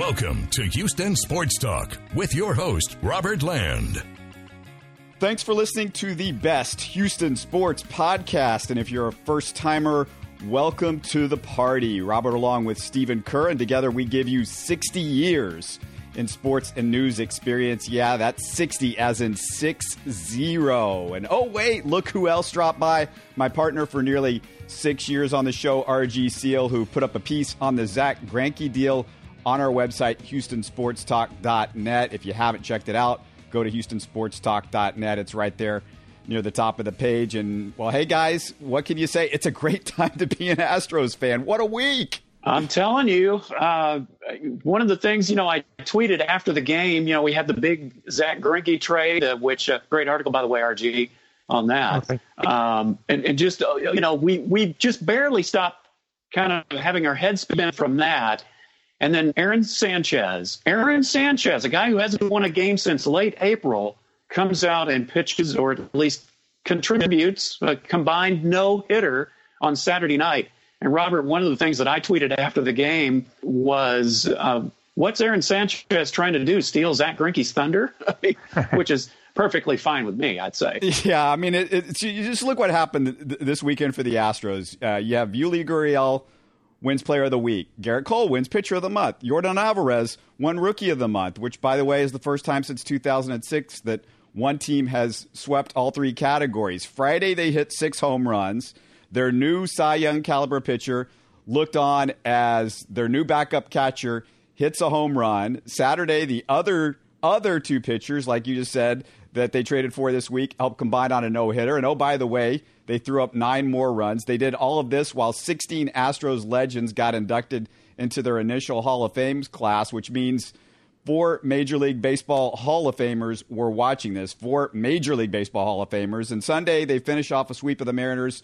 Welcome to Houston Sports Talk with your host, Robert Land. Thanks for listening to the best Houston sports podcast. And if you're a first timer, welcome to the party. Robert, along with Stephen Kerr, and together we give you 60 years in sports and news experience. Yeah, that's 60 as in 6 0. And oh, wait, look who else dropped by. My partner for nearly six years on the show, RG Seal, who put up a piece on the Zach Greinke deal on our website, HoustonSportsTalk.net. If you haven't checked it out, go to HoustonSportsTalk.net. It's right there near the top of the page. And, well, hey, guys, what can you say? It's a great time to be an Astros fan. What a week! I'm telling you, uh, one of the things, you know, I tweeted after the game, you know, we had the big Zach Greinke trade, uh, which, uh, great article, by the way, RG, on that. Um, and, and just, uh, you know, we, we just barely stopped kind of having our head spin from that. And then Aaron Sanchez, Aaron Sanchez, a guy who hasn't won a game since late April, comes out and pitches or at least contributes a combined no hitter on Saturday night. And Robert, one of the things that I tweeted after the game was, uh, "What's Aaron Sanchez trying to do? Steal Zach Greinke's thunder?" Which is perfectly fine with me, I'd say. Yeah, I mean, it, it, you just look what happened th- this weekend for the Astros. Uh, you have Yuli Gurriel wins Player of the Week. Gerrit Cole wins Pitcher of the Month. Yordan Alvarez won Rookie of the Month, which, by the way, is the first time since 2006 that one team has swept all three categories. Friday, they hit six home runs. Their new Cy Young caliber pitcher looked on as their new backup catcher hits a home run. Saturday, the other other two pitchers, like you just said, that they traded for this week, helped combine on a no hitter. And oh, by the way, they threw up nine more runs. They did all of this while 16 Astros legends got inducted into their initial Hall of Fame class, which means four Major League Baseball Hall of Famers were watching this. Four Major League Baseball Hall of Famers. And Sunday, they finish off a sweep of the Mariners,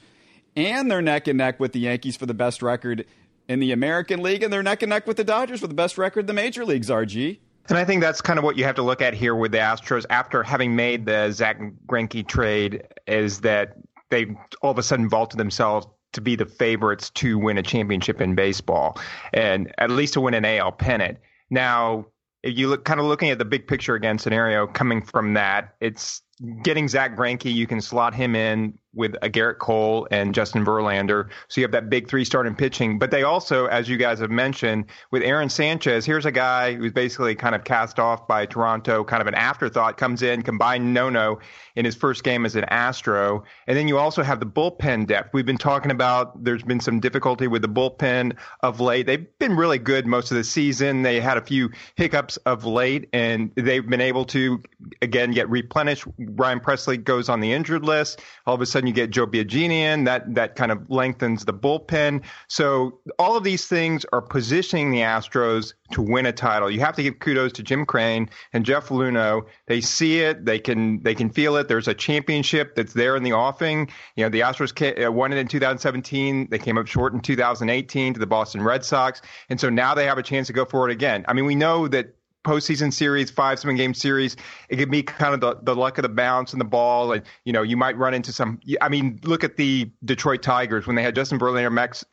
and they're neck and neck with the Yankees for the best record in the American League, and they're neck and neck with the Dodgers for the best record in the Major Leagues, RG. And I think that's kind of what you have to look at here with the Astros after having made the Zach Greinke trade is that they all of a sudden vaulted themselves to be the favorites to win a championship in baseball and at least to win an AL pennant. Now, if you look kind of looking at the big picture again scenario coming from that, it's getting Zach Greinke. You can slot him in with uh, a Gerrit Cole and Justin Verlander. So you have that big three starting pitching. But they also, as you guys have mentioned, with Aaron Sanchez, here's a guy who's basically kind of cast off by Toronto, kind of an afterthought, comes in, combined no no in his first game as an Astro. And then you also have the bullpen depth. We've been talking about there's been some difficulty with the bullpen of late. They've been really good most of the season. They had a few hiccups of late, and they've been able to, again, get replenished. Ryan Presley goes on the injured list. All of a sudden, you get Joe Biagini That that kind of lengthens the bullpen. So all of these things are positioning the Astros to win a title. You have to give kudos to Jim Crane and Jeff Luhnow. They see it. They can they can feel it. There's a championship that's there in the offing. You know, the Astros uh, won it in 2017. They came up short in 2018 to the Boston Red Sox, and so now they have a chance to go for it again. I mean, we know that postseason series, five seven game series, it could be kind of the, the luck of the bounce and the ball. And, you know, you might run into some, I mean, look at the Detroit Tigers when they had Justin Verlander, Max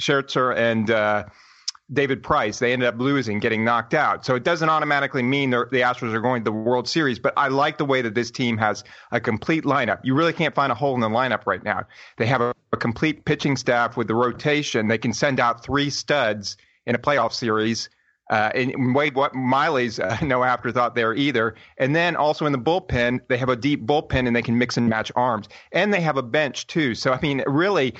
Scherzer, and, uh, David Price. They ended up losing, getting knocked out. So it doesn't automatically mean the Astros are going to the World Series, but I like the way that this team has a complete lineup. You really can't find a hole in the lineup right now. They have a, a complete pitching staff with the rotation. They can send out three studs in a playoff series uh, and Wade what Miley's uh, no afterthought there either. And then also in the bullpen, they have a deep bullpen and they can mix and match arms. And they have a bench too. So I mean, really,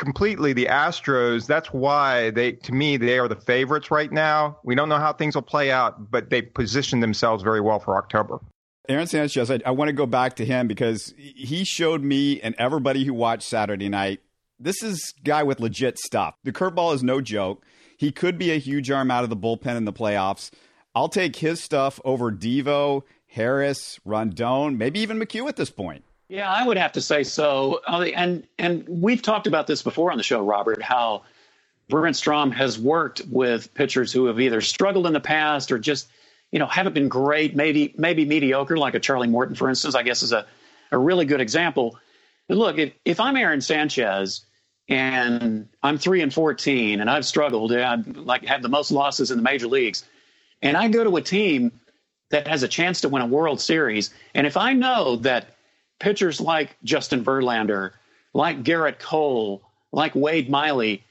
completely the Astros. That's why they, to me, they are the favorites right now. We don't know how things will play out, but they positioned themselves very well for October. Aaron Sanchez, I, I want to go back to him because he showed me and everybody who watched Saturday night. This is guy with legit stuff. The curveball is no joke. He could be a huge arm out of the bullpen in the playoffs. I'll take his stuff over Devo, Harris, Rondon, maybe even McHugh at this point. Yeah, I would have to say so. Uh, and and we've talked about this before on the show, Robert, how Brent Strom has worked with pitchers who have either struggled in the past or just, you know, haven't been great, maybe maybe mediocre, like a Charlie Morton, for instance, I guess is a, a really good example. But look, if, if I'm Aaron Sanchez and I'm three and 14, and I've struggled. And I like have the most losses in the major leagues, and I go to a team that has a chance to win a World Series, and if I know that pitchers like Justin Verlander, like Gerrit Cole, like Wade Miley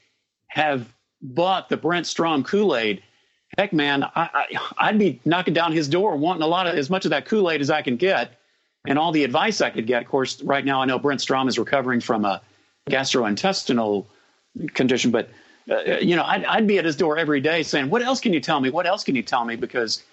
have bought the Brent Strom Kool Aid, heck, man, I, would be knocking down his door, wanting a lot of as much of that Kool Aid as I can get, and all the advice I could get. Of course, right now I know Brent Strom is recovering from a gastrointestinal condition. But uh, you know, I'd, I'd, be at his door every day saying, "What else can you tell me? What else can you tell me?" Because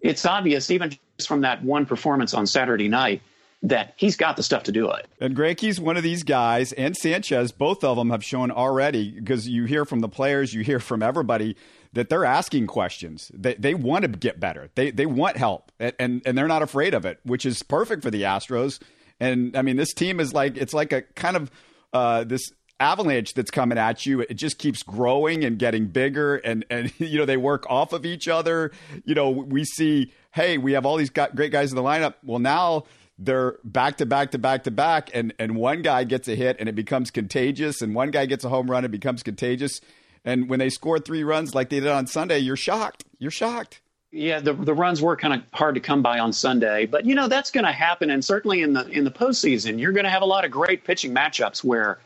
it's obvious, even just from that one performance on Saturday night, that he's got the stuff to do it. And Greinke's one of these guys, and Sanchez, both of them have shown already because you hear from the players, you hear from everybody that they're asking questions. They they want to get better. They they want help, and and, and they're not afraid of it, which is perfect for the Astros. And I mean, this team is like it's like a kind of uh, this avalanche that's coming at you it just keeps growing and getting bigger. And and you know they work off of each other. You know we see hey we have all these great guys in the lineup. Well now they're back to back to back to back. And and one guy gets a hit and it becomes contagious. And one guy gets a home run and becomes contagious. And when they score three runs like they did on Sunday you're shocked. You're shocked yeah, the the runs were kind of hard to come by on Sunday, but you know that's going to happen, and certainly in the in the postseason, you're going to have a lot of great pitching matchups where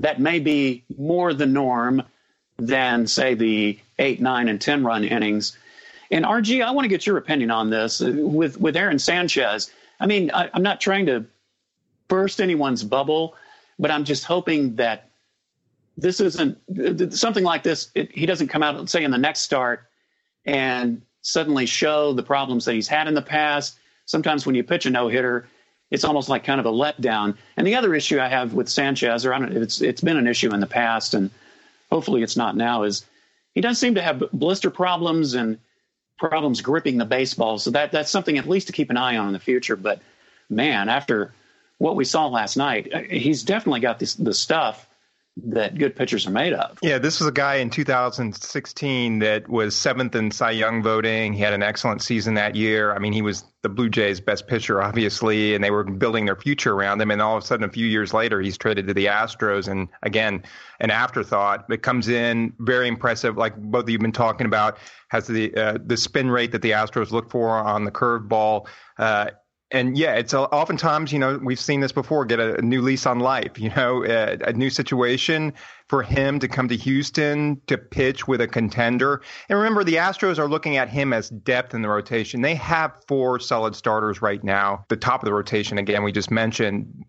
that may be more the norm than say the eight, nine, and ten run innings. And RG, I want to get your opinion on this uh, with with Aaron Sanchez. I mean, I, I'm not trying to burst anyone's bubble, but I'm just hoping that this isn't something like this. It, he doesn't come out, and say, in the next start and suddenly show the problems that he's had in the past. Sometimes when you pitch a no hitter, it's almost like kind of a letdown. And the other issue I have with Sanchez, or I don't, it's it's been an issue in the past, and hopefully it's not now, is he does seem to have blister problems and problems gripping the baseball. So that that's something at least to keep an eye on in the future. But man, after what we saw last night, uh, he's definitely got this the stuff that good pitchers are made of. Yeah, this was a guy in 2016 that was seventh in Cy Young voting. He had an excellent season that year. I mean, he was the Blue Jays' best pitcher, obviously, and they were building their future around him. And all of a sudden, a few years later, he's traded to the Astros, and again, an afterthought. It comes in very impressive, like both you've been talking about. Has the uh, the spin rate that the Astros look for on the curveball. Uh, and yeah, it's oftentimes, you know, we've seen this before, get a, a new lease on life, you know, a, a, new situation for him to come to Houston to pitch with a contender. And remember, the Astros are looking at him as depth in the rotation. They have four solid starters right now. The top of the rotation, again, we just mentioned,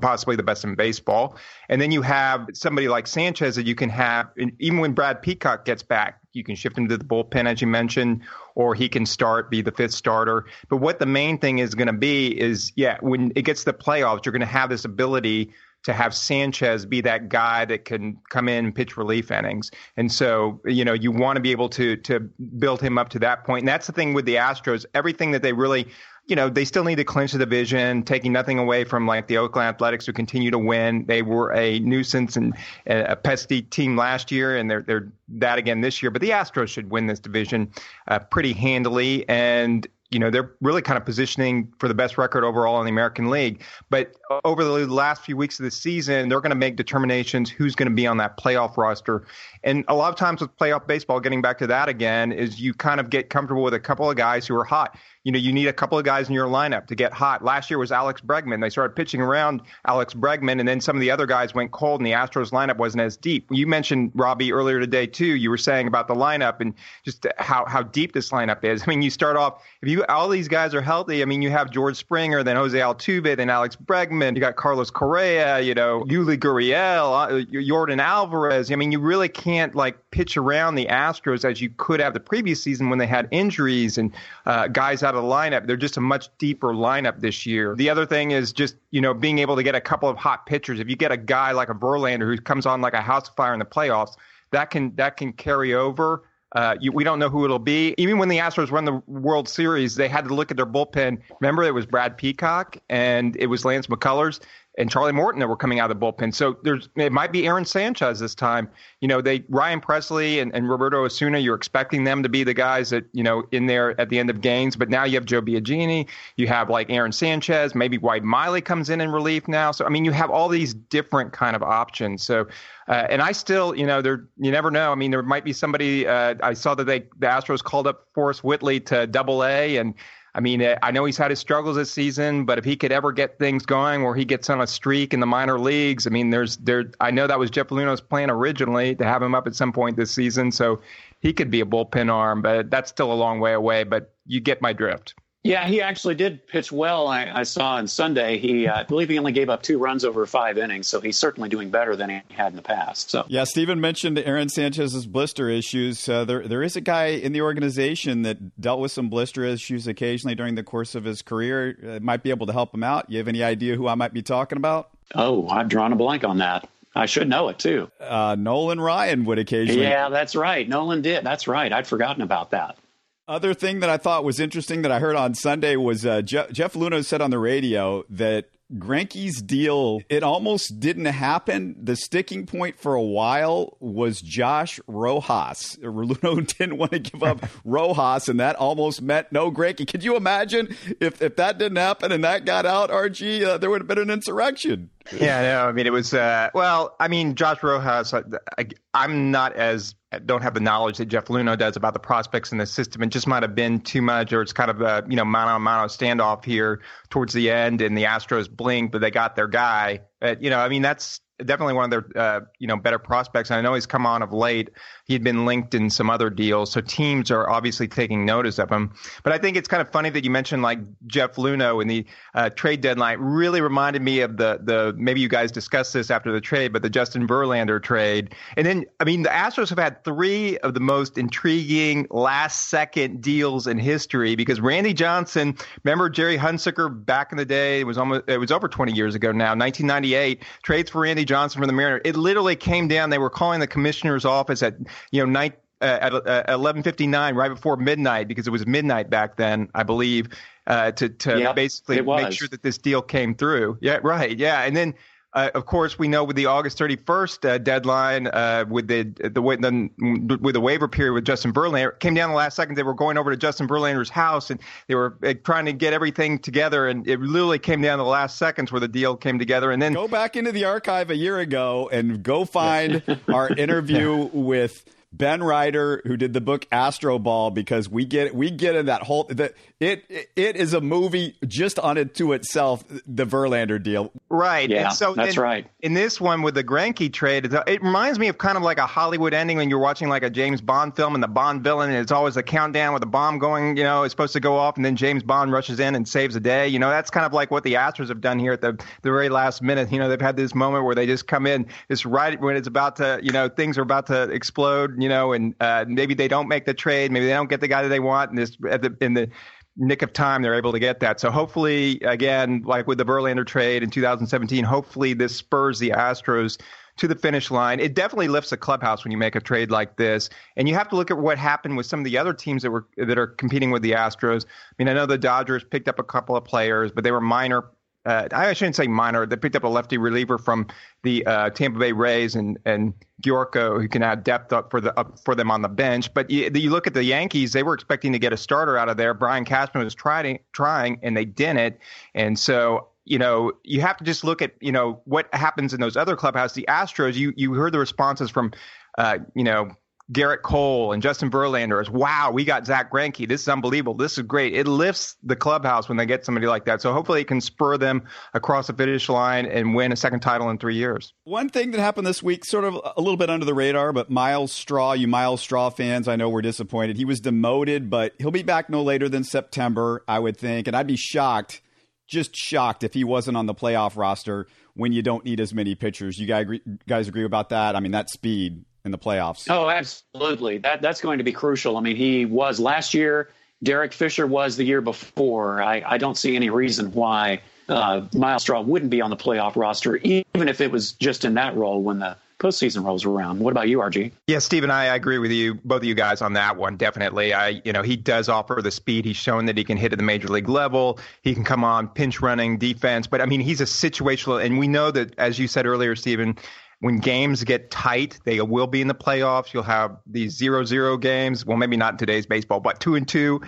possibly the best in baseball. And then you have somebody like Sanchez that you can have, even when Brad Peacock gets back, you can shift him to the bullpen, as you mentioned, or he can start, be the fifth starter. But what the main thing is going to be is, yeah, when it gets to the playoffs, you're going to have this ability to have Sanchez be that guy that can come in and pitch relief innings. And so, you know, you want to be able to to build him up to that point. And that's the thing with the Astros. Everything that they really you know, they still need to clinch the division, taking nothing away from like the Oakland Athletics who continue to win. They were a nuisance and a pesky team last year, and they're they're that again this year. But the Astros should win this division uh, pretty handily, and you know they're really kind of positioning for the best record overall in the American League. But over the last few weeks of the season, they're going to make determinations who's going to be on that playoff roster. And a lot of times with playoff baseball, getting back to that again, is you kind of get comfortable with a couple of guys who are hot you know, you need a couple of guys in your lineup to get hot. Last year was Alex Bregman. They started pitching around Alex Bregman, and then some of the other guys went cold, and the Astros lineup wasn't as deep. You mentioned Robbie earlier today too. You were saying about the lineup and just how how deep this lineup is. I mean, you start off if you all these guys are healthy. I mean, you have George Springer, then Jose Altuve, then Alex Bregman. You got Carlos Correa. You know, Yuli Gurriel, Yordan Alvarez. I mean, you really can't like pitch around the Astros as you could have the previous season when they had injuries and uh, guys out of the lineup. They're just a much deeper lineup this year. The other thing is just, you know, being able to get a couple of hot pitchers. If you get a guy like a Verlander who comes on like a house fire in the playoffs, that can that can carry over. Uh, you, we don't know who it'll be. Even when the Astros won the World Series, they had to look at their bullpen. Remember, it was Brad Peacock and it was Lance McCullers and Charlie Morton that were coming out of the bullpen. So there's it might be Aaron Sanchez this time. You know, they Ryan Presley and, and Roberto Osuna, you're expecting them to be the guys that, you know, in there at the end of games. But now you have Joe Biagini, you have like Aaron Sanchez, maybe Wade Miley comes in in relief now. So I mean you have all these different kind of options. So uh, and I still, you know, there you never know. I mean, there might be somebody. Uh, I saw that they the Astros called up Forrest Whitley to Double A, and I mean, uh, I know he's had his struggles this season, but if he could ever get things going where he gets on a streak in the minor leagues, I mean, there's there. I know that was Jeff Luhnow's plan originally to have him up at some point this season, so he could be a bullpen arm, but that's still a long way away. But you get my drift. Yeah, he actually did pitch well. I, I saw on Sunday. He, uh, I believe, he only gave up two runs over five innings, so he's certainly doing better than he had in the past. So, yeah, Stephen mentioned Aaron Sanchez's blister issues. Uh, there, there is a guy in the organization that dealt with some blister issues occasionally during the course of his career. Uh, might be able to help him out. You have any idea who I might be talking about? Oh, I've drawn a blank on that. I should know it too. Uh, Nolan Ryan would occasionally. Yeah, that's right. Nolan did. That's right. I'd forgotten about that. Other thing that I thought was interesting that I heard on Sunday was uh, Jeff, Jeff Luhnow said on the radio that Greinke's deal, it almost didn't happen. The sticking point for a while was Josh Rojas. Luhnow didn't want to give up Rojas, and that almost meant no Granke. Could you imagine if, if that didn't happen and that got out, RG, uh, there would have been an insurrection. Yeah, no, I mean, it was, uh, well, I mean, Josh Rojas, I, I, I'm not as don't have the knowledge that Jeff Luhnow does about the prospects in the system. It just might have been too much, or it's kind of a you know mano a mano standoff here towards the end, and the Astros blink, but they got their guy. Uh, you know, I mean that's definitely one of their uh, you know better prospects. And I know he's come on of late. He'd been linked in some other deals, so teams are obviously taking notice of him. But I think it's kind of funny that you mentioned like Jeff Luhnow in the uh, trade deadline. Really reminded me of the the maybe you guys discussed this after the trade, but the Justin Verlander trade. And then I mean the Astros have had three of the most intriguing last second deals in history because Randy Johnson, remember Gerry Hunsicker back in the day? It was almost it was over 20 years ago now, 1998. Trades for Randy Johnson from the Mariners. It literally came down. They were calling the commissioner's office at you know night uh, at uh, 11:59 right before midnight because it was midnight back then, I believe, uh, to to yep, basically make sure that this deal came through. Yeah, right. Yeah, and then uh, of course, we know with the August 31st uh, deadline, uh, with the, the the with the waiver period with Justin Verlander, came down the last second. They were going over to Justin Verlander's house and they were uh, trying to get everything together, and it literally came down to the last seconds where the deal came together. And then go back into the archive a year ago and go find our interview with Ben Reiter, who did the book Astroball, because we get we get in that whole that it it is a movie just on it to itself. The Verlander deal, right? Yeah, and so that's in, right. In this one with the Greinke trade, it reminds me of kind of like a Hollywood ending when you're watching like a James Bond film and the Bond villain, and it's always a countdown with a bomb going. You know, it's supposed to go off, and then James Bond rushes in and saves the day. You know, that's kind of like what the Astros have done here at the the very last minute. You know, they've had this moment where they just come in, just right when it's about to, you know, things are about to explode you know, and uh, maybe they don't make the trade, maybe they don't get the guy that they want, and this at the in the nick of time they're able to get that. So hopefully, again, like with the Verlander trade in 2017, hopefully this spurs the Astros to the finish line. It definitely lifts a clubhouse when you make a trade like this. And you have to look at what happened with some of the other teams that were that are competing with the Astros. I mean, I know the Dodgers picked up a couple of players, but they were minor uh, I shouldn't say minor. They picked up a lefty reliever from the uh, Tampa Bay Rays and and Gyorko, who can add depth up for the up for them on the bench. But you, you look at the Yankees; they were expecting to get a starter out of there. Brian Cashman was trying trying, and they didn't. And so you know, you have to just look at, you know, what happens in those other clubhouses. The Astros, you you heard the responses from, uh, you know, Gerrit Cole and Justin Verlander is wow, we got Zach Greinke. This is unbelievable. This is great. It lifts the clubhouse when they get somebody like that. So hopefully it can spur them across the finish line and win a second title in three years. One thing that happened this week, sort of a little bit under the radar, but Myles Straw, you Myles Straw fans, I know we're disappointed. He was demoted, but he'll be back no later than September, I would think. And I'd be shocked, just shocked, if he wasn't on the playoff roster when you don't need as many pitchers. You guys agree, guys agree about that? I mean, that speed in the playoffs. Oh, absolutely. That that's going to be crucial. I mean, he was last year. Derek Fisher was the year before. I, I don't see any reason why uh, Myles Straw wouldn't be on the playoff roster, even if it was just in that role when the postseason rolls around. What about you, RG? Yeah, Stephen, I, I agree with you, both of you guys on that one. Definitely, I you know he does offer the speed. He's shown that he can hit at the major league level. He can come on pinch running defense, but I mean he's a situational, and we know that as you said earlier, Stephen when games get tight, they will be in the playoffs. You'll have these zero-zero games. Well, maybe not in today's baseball, but two and two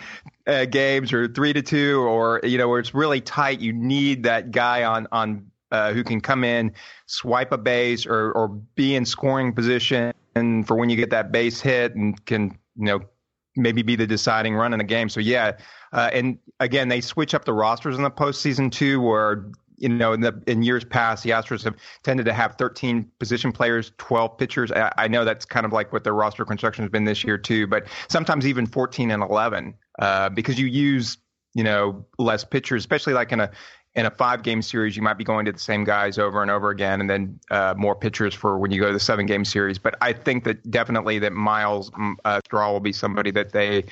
uh, games or three to two, or you know, where it's really tight. You need that guy on on uh, who can come in, swipe a base, or or be in scoring position for when you get that base hit and can you know maybe be the deciding run in the game. So yeah, uh, and again they switch up the rosters in the postseason too, where you know, in, the, in years past, the Astros have tended to have 13 position players, 12 pitchers. I, I, know that's kind of like what their roster construction has been this year too, but sometimes even 14 and 11 uh, because you use you know less pitchers, especially like in a in a five game series, you might be going to the same guys over and over again, and then uh, more pitchers for when you go to the seven game series. But I think that definitely that Myles mm, uh, Straw will be somebody that they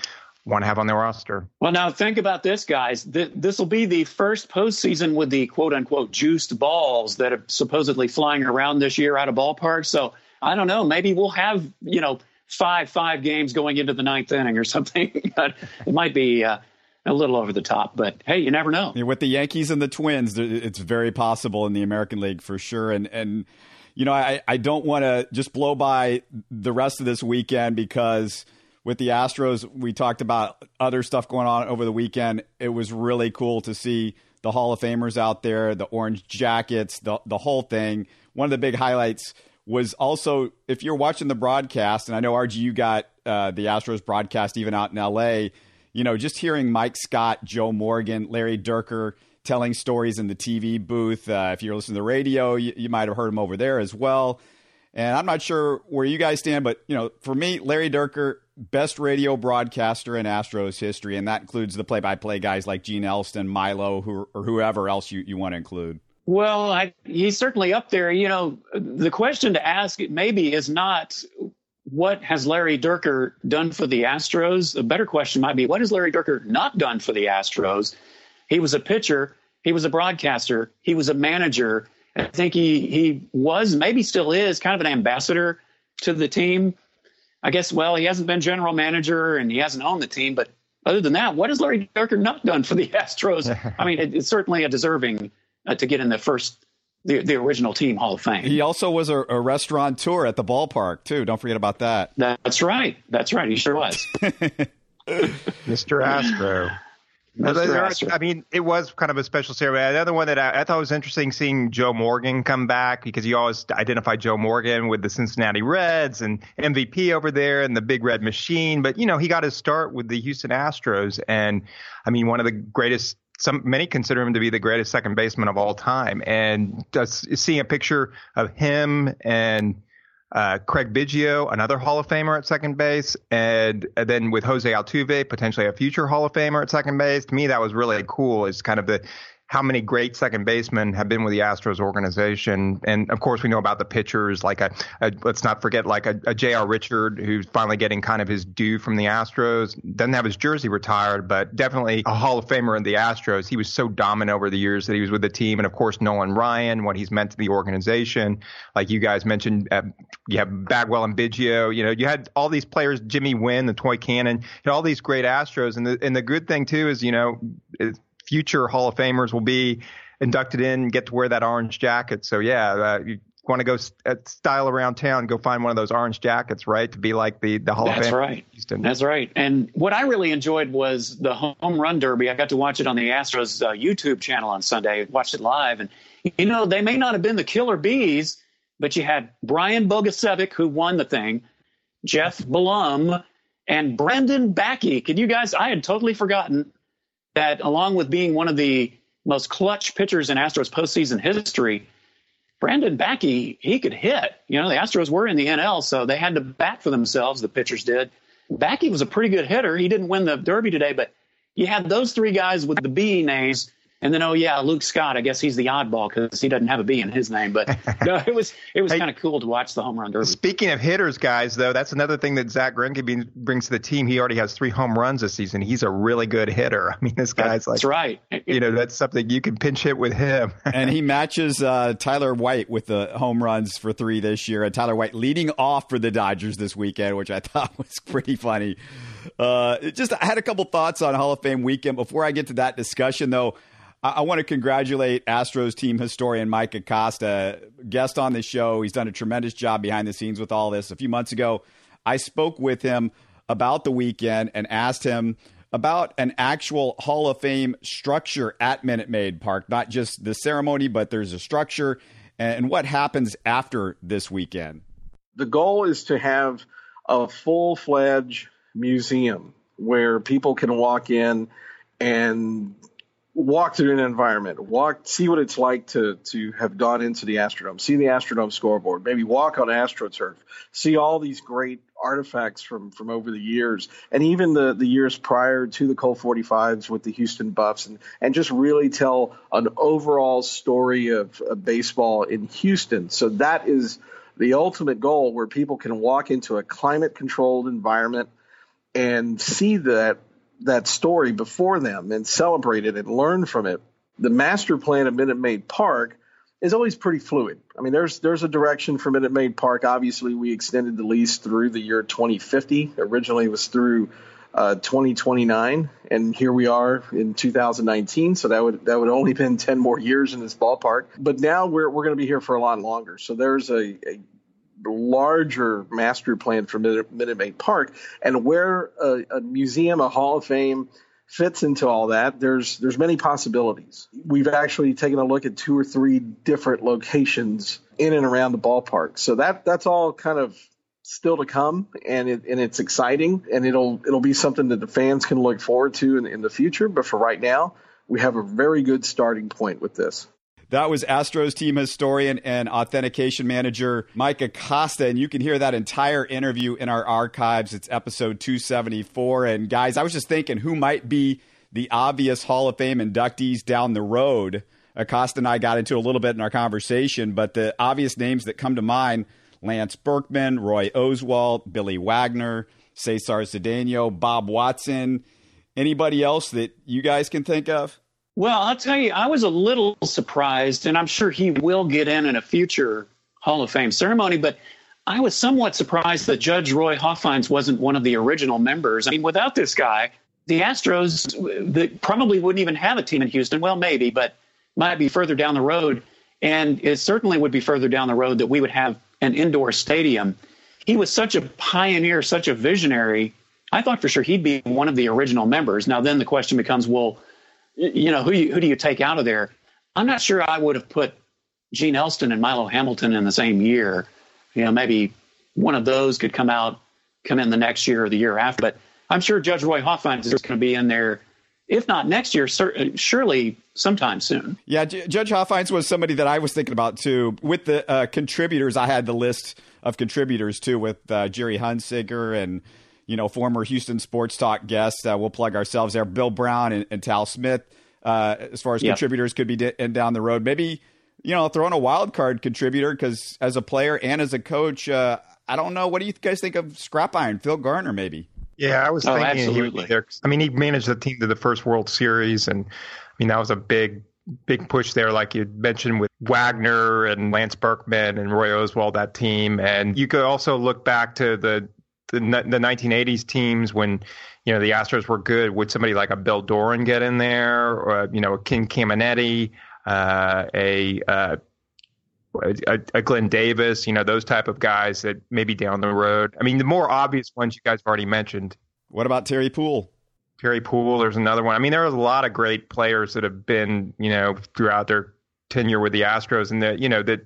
want to have on their roster. Well, now think about this, guys. This will be the first postseason with the quote unquote juiced balls that are supposedly flying around this year out of ballparks. So I don't know. Maybe we'll have, you know, five, five games going into the ninth inning or something. but it might be. Uh, a little over the top, but hey, you never know. Yeah, with the Yankees and the Twins, it's very possible in the American League for sure. And and you know, I I don't want to just blow by the rest of this weekend because with the Astros, we talked about other stuff going on over the weekend. It was really cool to see the Hall of Famers out there, the orange jackets, the the whole thing. One of the big highlights was also if you're watching the broadcast, and I know RG, you got uh, the Astros broadcast even out in LA. You know, just hearing Mike Scott, Joe Morgan, Larry Dierker telling stories in the TV booth. Uh, if you're listening to the radio, you, you might have heard them over there as well. And I'm not sure where you guys stand, but you know, for me, Larry Dierker, best radio broadcaster in Astros history, and that includes the play-by-play guys like Gene Elston, Milo, who, or whoever else you, you want to include. Well, I, he's certainly up there. You know, the question to ask maybe is not what has Larry Dierker done for the Astros. A better question might be what has Larry Dierker not done for the Astros. He was a pitcher. He was a broadcaster. He was a manager. I think he he was maybe still is kind of an ambassador to the team. I guess well he hasn't been general manager and he hasn't owned the team, but other than that, what has Larry Dierker not done for the Astros? I mean, it, it's certainly a deserving uh, to get in the first the, the original team Hall of Fame. He also was a, a restaurateur at the ballpark too. Don't forget about that. That's right. That's right. He sure was. Mr. Astro. I mean, it was kind of a special series. Another one that I, I, thought was interesting seeing Joe Morgan come back because you always identify Joe Morgan with the Cincinnati Reds and MVP over there and the Big Red Machine. But, you know, he got his start with the Houston Astros. And I mean, one of the greatest some many consider him to be the greatest second baseman of all time. And just seeing a picture of him and uh, Craig Biggio, another Hall of Famer at second base, and, and, then with Jose Altuve, potentially a future Hall of Famer at second base. To me, that was really cool. It's kind of the how many great second basemen have been with the Astros organization. And of course, we know about the pitchers, like a, a let's not forget, like a, a J.R. Richard, who's finally getting kind of his due from the Astros. Doesn't have his jersey retired, but definitely a Hall of Famer in the Astros. He was so dominant over the years that he was with the team. And of course, Nolan Ryan, what he's meant to the organization. Like you guys mentioned, uh, you have Bagwell and Biggio. You know, you had all these players, Jimmy Wynn, the toy cannon, all these great Astros. And the, and the good thing, too, is, you know, future Hall of Famers will be inducted in and get to wear that orange jacket. So yeah, uh, you want to go st- uh, style around town, go find one of those orange jackets, right? To be like the the Hall That's of Fame. That's right. Houston. That's right. And what I really enjoyed was the home run derby. I got to watch it on the Astros uh, YouTube channel on Sunday. Watched it live, and you know they may not have been the killer bees, but you had Brian Bogusevic who won the thing, Geoff Blum, and Brandon Backe. Can you guys? I had totally forgotten that along with being one of the most clutch pitchers in Astros postseason history, Brandon Backe, he could hit. You know, the Astros were in the NL, so they had to bat for themselves, the pitchers did. Backey was a pretty good hitter. He didn't win the Derby today, but you had those three guys with the B names, And then, oh yeah, Luke Scott. I guess he's the oddball because he doesn't have a B in his name. But no, it was it was hey, kind of cool to watch the home run derby. Speaking of hitters, guys, though, that's another thing that Zach Greinke brings to the team. He already has three home runs this season. He's a really good hitter. I mean, this guy's that's like that's right. You know, that's something you can pinch hit with him. and he matches uh, Tyler White with the home runs for three this year. And Tyler White leading off for the Dodgers this weekend, which I thought was pretty funny. Uh, just I had a couple thoughts on Hall of Fame weekend. Before I get to that discussion, though. I, I want to congratulate Astros team historian Mike Acosta, guest on the show. He's done a tremendous job behind the scenes with all this. A few months ago, I spoke with him about the weekend and asked him about an actual Hall of Fame structure at Minute Maid Park, not just the ceremony, but there's a structure and what happens after this weekend. The goal is to have a full fledged museum where people can walk in and walk through an environment, walk, see what it's like to to have gone into the Astrodome, see the Astrodome scoreboard, maybe walk on AstroTurf, see all these great artifacts from from over the years, and even the the years prior to the Colt 45s with the Houston Buffs, and and just really tell an overall story of, of baseball in Houston. So that is the ultimate goal, where people can walk into a climate controlled environment and see that that story before them and celebrate it and learn from it. The master plan of Minute Maid Park is always pretty fluid. I mean, there's there's a direction for Minute Maid Park. Obviously, we extended the lease through the year 2050. Originally, it was through uh, 2029, and here we are in 2019. So that would that would only been 10 more years in this ballpark. But now we're we're going to be here for a lot longer. So there's a, a larger master plan for Minute Maid Park, and where a, a, museum, a Hall of Fame fits into all that, there's there's many possibilities. We've actually taken a look at two or three different locations in and around the ballpark, so that that's all kind of still to come, and it, and it's exciting, and it'll it'll be something that the fans can look forward to in, in the future. But for right now, we have a very good starting point with this. That was Astros team historian and authentication manager Mike Acosta. And you can hear that entire interview in our archives. It's episode 274. And guys, I was just thinking who might be the obvious Hall of Fame inductees down the road. Acosta and I got into a little bit in our conversation, but the obvious names that come to mind Lance Berkman, Roy Oswalt, Billy Wagner, Cesar Cedeno, Bob Watson. Anybody else that you guys can think of? Well, I'll tell you, I was a little surprised, and I'm sure he will get in in a future Hall of Fame ceremony, but I was somewhat surprised that Judge Roy Hofheinz wasn't one of the original members. I mean, without this guy, the Astros probably wouldn't even have a team in Houston. Well, maybe, but might be further down the road. And it certainly would be further down the road that we would have an indoor stadium. He was such a pioneer, such a visionary. I thought for sure he'd be one of the original members. Now, then the question becomes, well, you know, who you, who do you take out of there? I'm not sure I would have put Gene Elston and Milo Hamilton in the same year. You know, maybe one of those could come out, come in the next year or the year after. But I'm sure Judge Roy Hofheinz is going to be in there, if not next year, surely sometime soon. Yeah, J- Judge Hofheinz was somebody that I was thinking about too. With the uh, contributors, I had the list of contributors too, with uh, Gerry Hunsicker and you know, former Houston Sports Talk guests. Uh, we'll plug ourselves there. Bill Brown and, and Tal Smith, uh, as far as yep. contributors could be di- down the road. Maybe, you know, throw in a wild card contributor because as a player and as a coach, uh, I don't know. What do you guys think of Scrap Iron, Phil Garner, maybe? Yeah, I was oh, thinking absolutely. he would be there. I mean, he managed the team to the first World Series, and I mean that was a big, big push there, like you mentioned with Wagner and Lance Berkman and Roy Oswalt, that team. And you could also look back to the the, the 1980s teams when you know the Astros were good. Would somebody like a Bill Doran get in there, or you know, a Ken Caminiti, uh, a, uh, a a Glenn Davis, you know, those type of guys that maybe down the road. I mean, the more obvious ones you guys have already mentioned. What about Terry Puhl? Terry Puhl, there's another one. I mean, there was a lot of great players that have been, you know, throughout their tenure with the Astros, and that you know that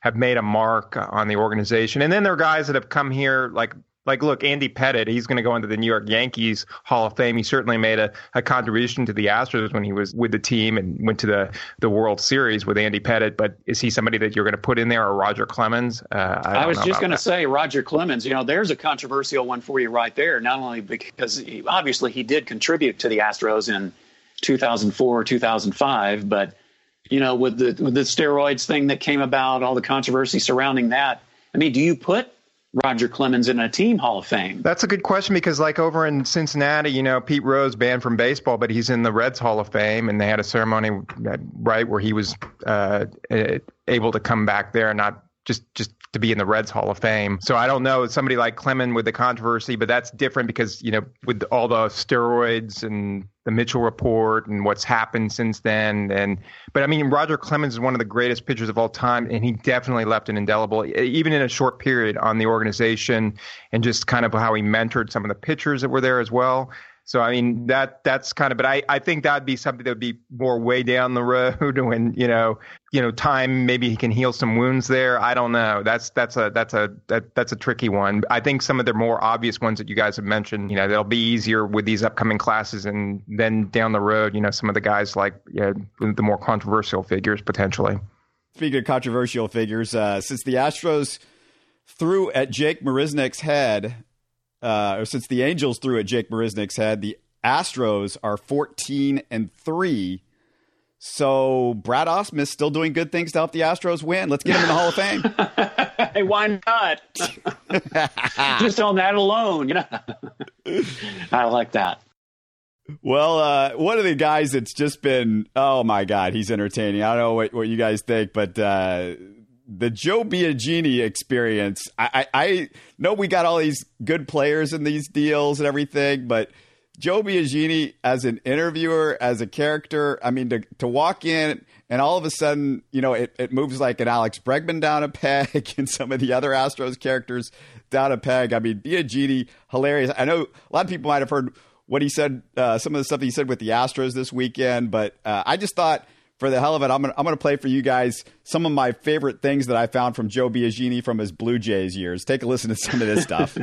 have made a mark on the organization. And then there are guys that have come here like like, look, Andy Pettitte, he's going to go into the New York Yankees Hall of Fame. He certainly made a, a contribution to the Astros when he was with the team and went to the, the World Series with Andy Pettitte. But is he somebody that you're going to put in there or Roger Clemens? Uh, I, I was just going to say Roger Clemens. You know, there's a controversial one for you right there. Not only because he, obviously he did contribute to the Astros in 2004 2005. But you know, with the with the steroids thing that came about, all the controversy surrounding that. I mean, do you put Roger Clemens in a team Hall of Fame? That's a good question because, like over in Cincinnati, you know, Pete Rose banned from baseball, but he's in the Reds Hall of Fame, and they had a ceremony right where he was uh, able to come back there, not just just to be in the Reds Hall of Fame. So I don't know somebody like Clemens with the controversy, but that's different because you know with all the steroids and the Mitchell report and what's happened since then. And but I mean Roger Clemens is one of the greatest pitchers of all time, and he definitely left an indelible, even in a short period, on the organization, and just kind of how he mentored some of the pitchers that were there as well. So I mean that that's kind of, but I, I think that'd be something that would be more way down the road when you know you know time maybe he can heal some wounds there. I don't know. That's that's a that's a that, that's a tricky one. I think some of the more obvious ones that you guys have mentioned, you know, they'll be easier with these upcoming classes, and then down the road, you know, some of the guys like the more controversial figures potentially. Speaking of controversial figures, uh, since the Astros threw at Jake Marisnick's head uh, or since the Angels threw at Jake Marisnick's head, the Astros are 14 and 3. So Brad Ausmus still doing good things to help the Astros win. Let's get him in the Hall of Fame. hey, why not? Just on that alone, you know. I like that. Well, uh, one of the guys that's just been, oh my God, he's entertaining. I don't know what, what you guys think, but uh, the Joe Biagini experience. I, I, I, know we got all these good players in these deals and everything, but Joe Biagini as an interviewer, as a character, I mean, to, to walk in and all of a sudden, you know, it, it moves like an Alex Bregman down a peg and some of the other Astros characters down a peg. I mean, Biagini, hilarious. I know a lot of people might have heard what he said, uh, some of the stuff he said with the Astros this weekend, but uh, I just thought – for the hell of it, I'm gonna, I'm gonna play for you guys some of my favorite things that I found from Joe Biagini from his Blue Jays years. Take a listen to some of this stuff.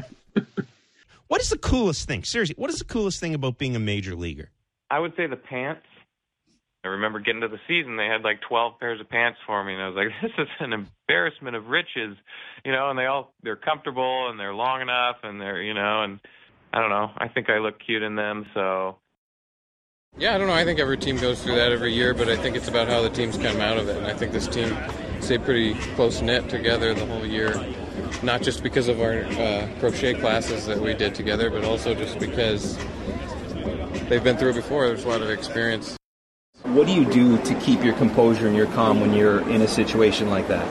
what is the coolest thing? Seriously, what is the coolest thing about being a major leaguer? I would say the pants. I remember getting to the season, they had like 12 pairs of pants for me, and I was like, "This is an embarrassment of riches," you know. And they all they're comfortable and they're long enough, and they're you know, and I don't know. I think I look cute in them, so yeah, I don't know. I think every team goes through that every year, but I think it's about how the teams come out of it. And I think this team stayed pretty close knit together the whole year, not just because of our uh, crochet classes that we did together, but also just because they've been through it before. There's a lot of experience. What do you do to keep your composure and your calm when you're in a situation like that?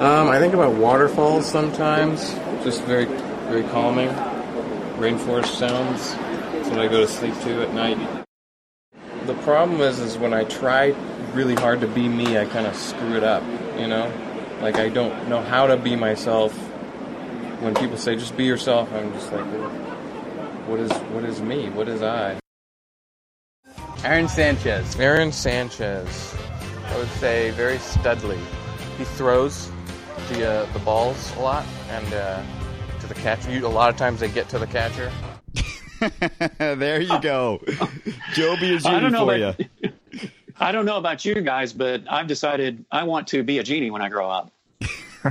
Um, I think about waterfalls sometimes, just very, very calming. Rainforest sounds. That's what I go to sleep to at night the problem is, is when I try really hard to be me, I kind of screw it up. You know, like I don't know how to be myself. When people say just be yourself, I'm just like, what is what is me? What is I? Aaron Sanchez. Aaron Sanchez. I would say very studly. He throws the uh, the balls a lot and uh, to the catcher. a lot of times they get to the catcher. there you go. Joe Biagini for about, you. I don't know about you guys, but I've decided I want to be a genie when I grow up.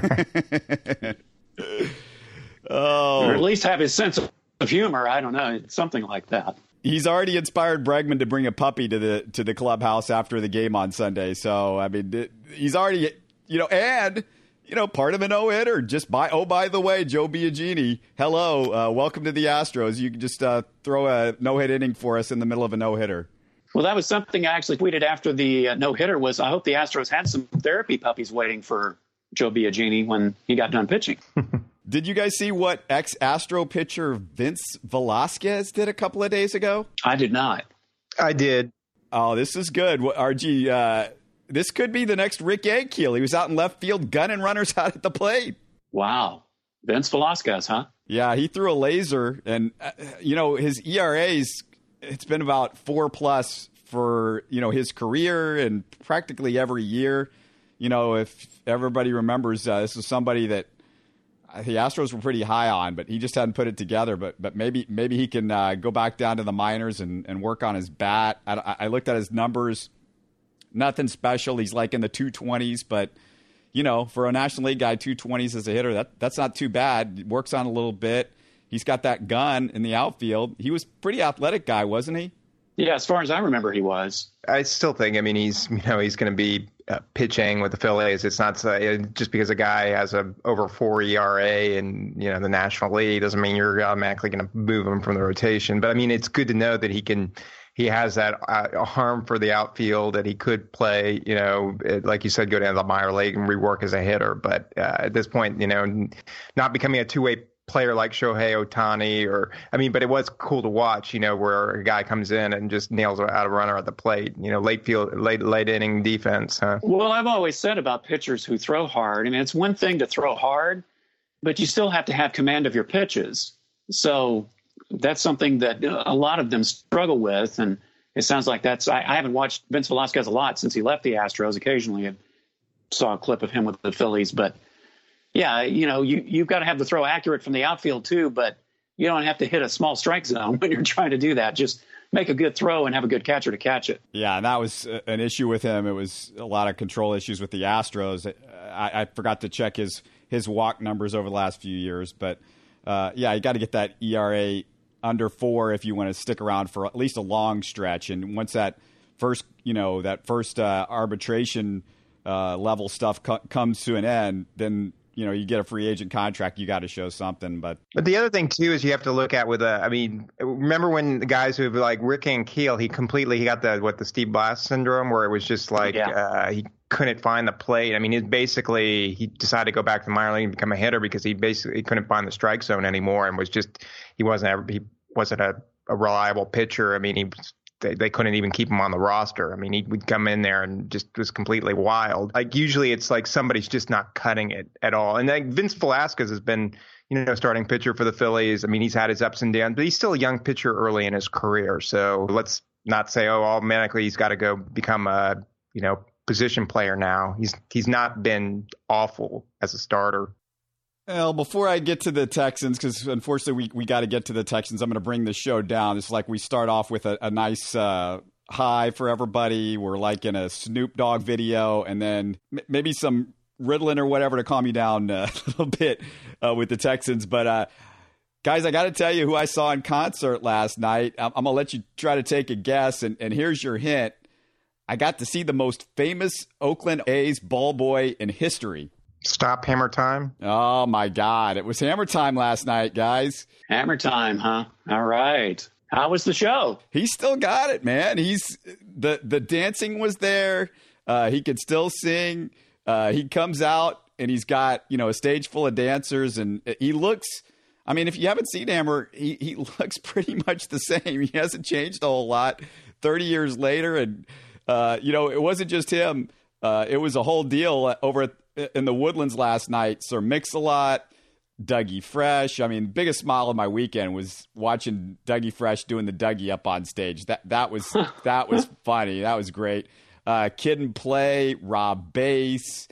oh. Or at least have his sense of humor. I don't know. Something like that. He's already inspired Bregman to bring a puppy to the to the clubhouse after the game on Sunday. So I mean, he's already you know, and you know, part of a no hitter. Just by oh, by the way, Joe Biagini, hello, uh, welcome to the Astros. You can just uh, throw a no hit inning for us in the middle of a no hitter. Well, that was something I actually tweeted after the uh, no hitter. Was I hope the Astros had some therapy puppies waiting for Joe Biagini when he got done pitching. did you guys see what ex Astro pitcher Vince Velasquez did a couple of days ago? I did not. I did. Oh, this is good. What, RG, uh, this could be the next Rick Ankiel. He was out in left field gunning runners out at the plate. Wow. Vince Velasquez, huh? Yeah, he threw a laser, and uh, you know his ERAs. It's been about four plus for you know his career and practically every year. You know, if everybody remembers, uh, this is somebody that uh, the Astros were pretty high on, but he just hadn't put it together. But but maybe maybe he can uh, go back down to the minors and, and work on his bat. I, I looked at his numbers nothing special. He's like in the 220s, but you know, for a National League guy, 220s as a hitter, that that's not too bad. Works on a little bit. He's got that gun in the outfield. He was pretty athletic guy, wasn't he? Yeah, as far as I remember, he was. I still think. I mean, he's you know he's going to be uh, pitching with the Phillies. It's not uh, just because a guy has a over four ERA and you know the National League doesn't mean you're automatically going to move him from the rotation. But I mean, it's good to know that he can. He has that uh, arm for the outfield that he could play. You know, like you said, go down to the minor league and rework as a hitter. But uh, at this point, you know, not becoming a two way player like Shohei Ohtani or I mean, but it was cool to watch, you know, where a guy comes in and just nails out a runner at the plate, you know, late field, late late inning defense. Huh? Well, I've always said about pitchers who throw hard. I mean, it's one thing to throw hard, but you still have to have command of your pitches. So that's something that uh, a lot of them struggle with, and it sounds like that's. I, I haven't watched Vince Velasquez a lot since he left the Astros. Occasionally, I saw a clip of him with the Phillies, but yeah, you know, you you've got to have the throw accurate from the outfield too, but you don't have to hit a small strike zone when you're trying to do that. Just make a good throw and have a good catcher to catch it. Yeah, and that was uh, an issue with him. It was a lot of control issues with the Astros. Uh, I, I forgot to check his his walk numbers over the last few years, but uh, yeah, you got to get that ERA under four if you want to stick around for at least a long stretch. And once that first, you know, that first uh, arbitration uh, level stuff co- comes to an end, then you know you get a free agent contract, you got to show something. But but the other thing too is you have to look at with a. I mean, remember when the guys who like Rick Ankiel, he completely he got the what the Steve Blass syndrome, where it was just like yeah. uh, he couldn't find the plate. I mean, he basically he decided to go back to the minor league and become a hitter because he basically couldn't find the strike zone anymore and was just he wasn't ever, he wasn't a, a reliable pitcher. I mean, he they, they couldn't even keep him on the roster. I mean, he would come in there and just was completely wild. Like usually it's like somebody's just not cutting it at all. And like Vince Velasquez has been, you know, starting pitcher for the Phillies. I mean, he's had his ups and downs, but he's still a young pitcher early in his career. So let's not say, oh, automatically he's got to go become a, you know, position player now. He's he's not been awful as a starter. Well, before I get to the Texans, because unfortunately we, we got to get to the Texans, I'm going to bring the show down. It's like we start off with a, a nice uh, high for everybody. We're like in a Snoop Dogg video, and then m- maybe some Ritalin or whatever to calm you down uh, a little bit uh, with the Texans. But uh, guys, I got to tell you who I saw in concert last night. I'm, I'm going to let you try to take a guess, and, and here's your hint. I got to see the most famous Oakland A's ball boy in history. Stop Hammer Time? Oh my God! It was Hammer Time last night, guys. Hammer Time, huh? All right. How was the show? He still got it, man. He's the the dancing was there. Uh, he could still sing. Uh, he comes out and he's got you know a stage full of dancers, and he looks. I mean, if you haven't seen Hammer, he he looks pretty much the same. He hasn't changed a whole lot. Thirty years later, and uh, you know, it wasn't just him. Uh, it was a whole deal over in the Woodlands last night. Sir Mix-a-Lot, Dougie Fresh. I mean, biggest smile of my weekend was watching Dougie Fresh doing the Dougie up on stage. That that was that was funny. That was great. Uh, Kid and Play, Rob Base,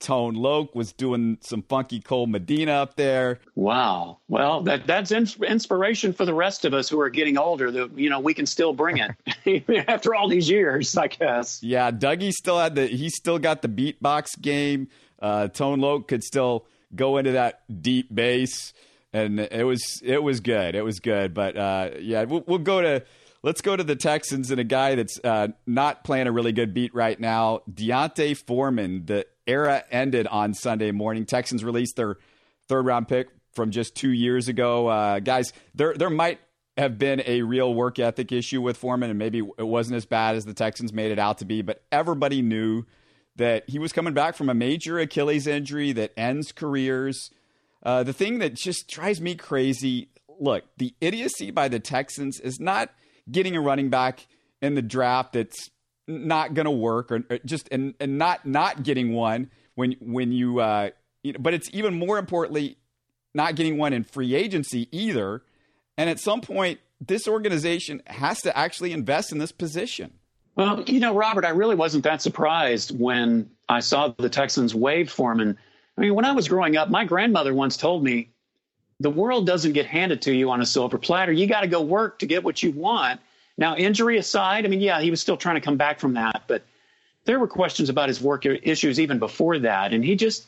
Tone Loc was doing some funky Cold Medina up there. Wow. Well, that that's inspiration for the rest of us who are getting older. That you know we can still bring it after all these years, I guess. Yeah, Dougie still had the he still got the beatbox game. Uh, Tone Loc could still go into that deep bass, and it was it was good. It was good. But uh, yeah, we'll, we'll, go to let's go to the Texans and a guy that's uh, not playing a really good beat right now, D'Onta Foreman. The era ended on Sunday morning. Texans released their third round pick from just two years ago. Uh, guys, there there might have been a real work ethic issue with Foreman, and maybe it wasn't as bad as the Texans made it out to be. But everybody knew that he was coming back from a major Achilles injury that ends careers. Uh, the thing that just drives me crazy look, the idiocy by the Texans is not getting a running back in the draft that's not going to work or, or, just and, and not not getting one when when you, uh, you know, but it's even more importantly not getting one in free agency either. And at some point, this organization has to actually invest in this position. Well, you know, Robert, I really wasn't that surprised when I saw the Texans waive Foreman. I mean, when I was growing up, my grandmother once told me, the world doesn't get handed to you on a silver platter. You got to go work to get what you want. Now, injury aside, I mean, yeah, he was still trying to come back from that, but there were questions about his work issues even before that. And he just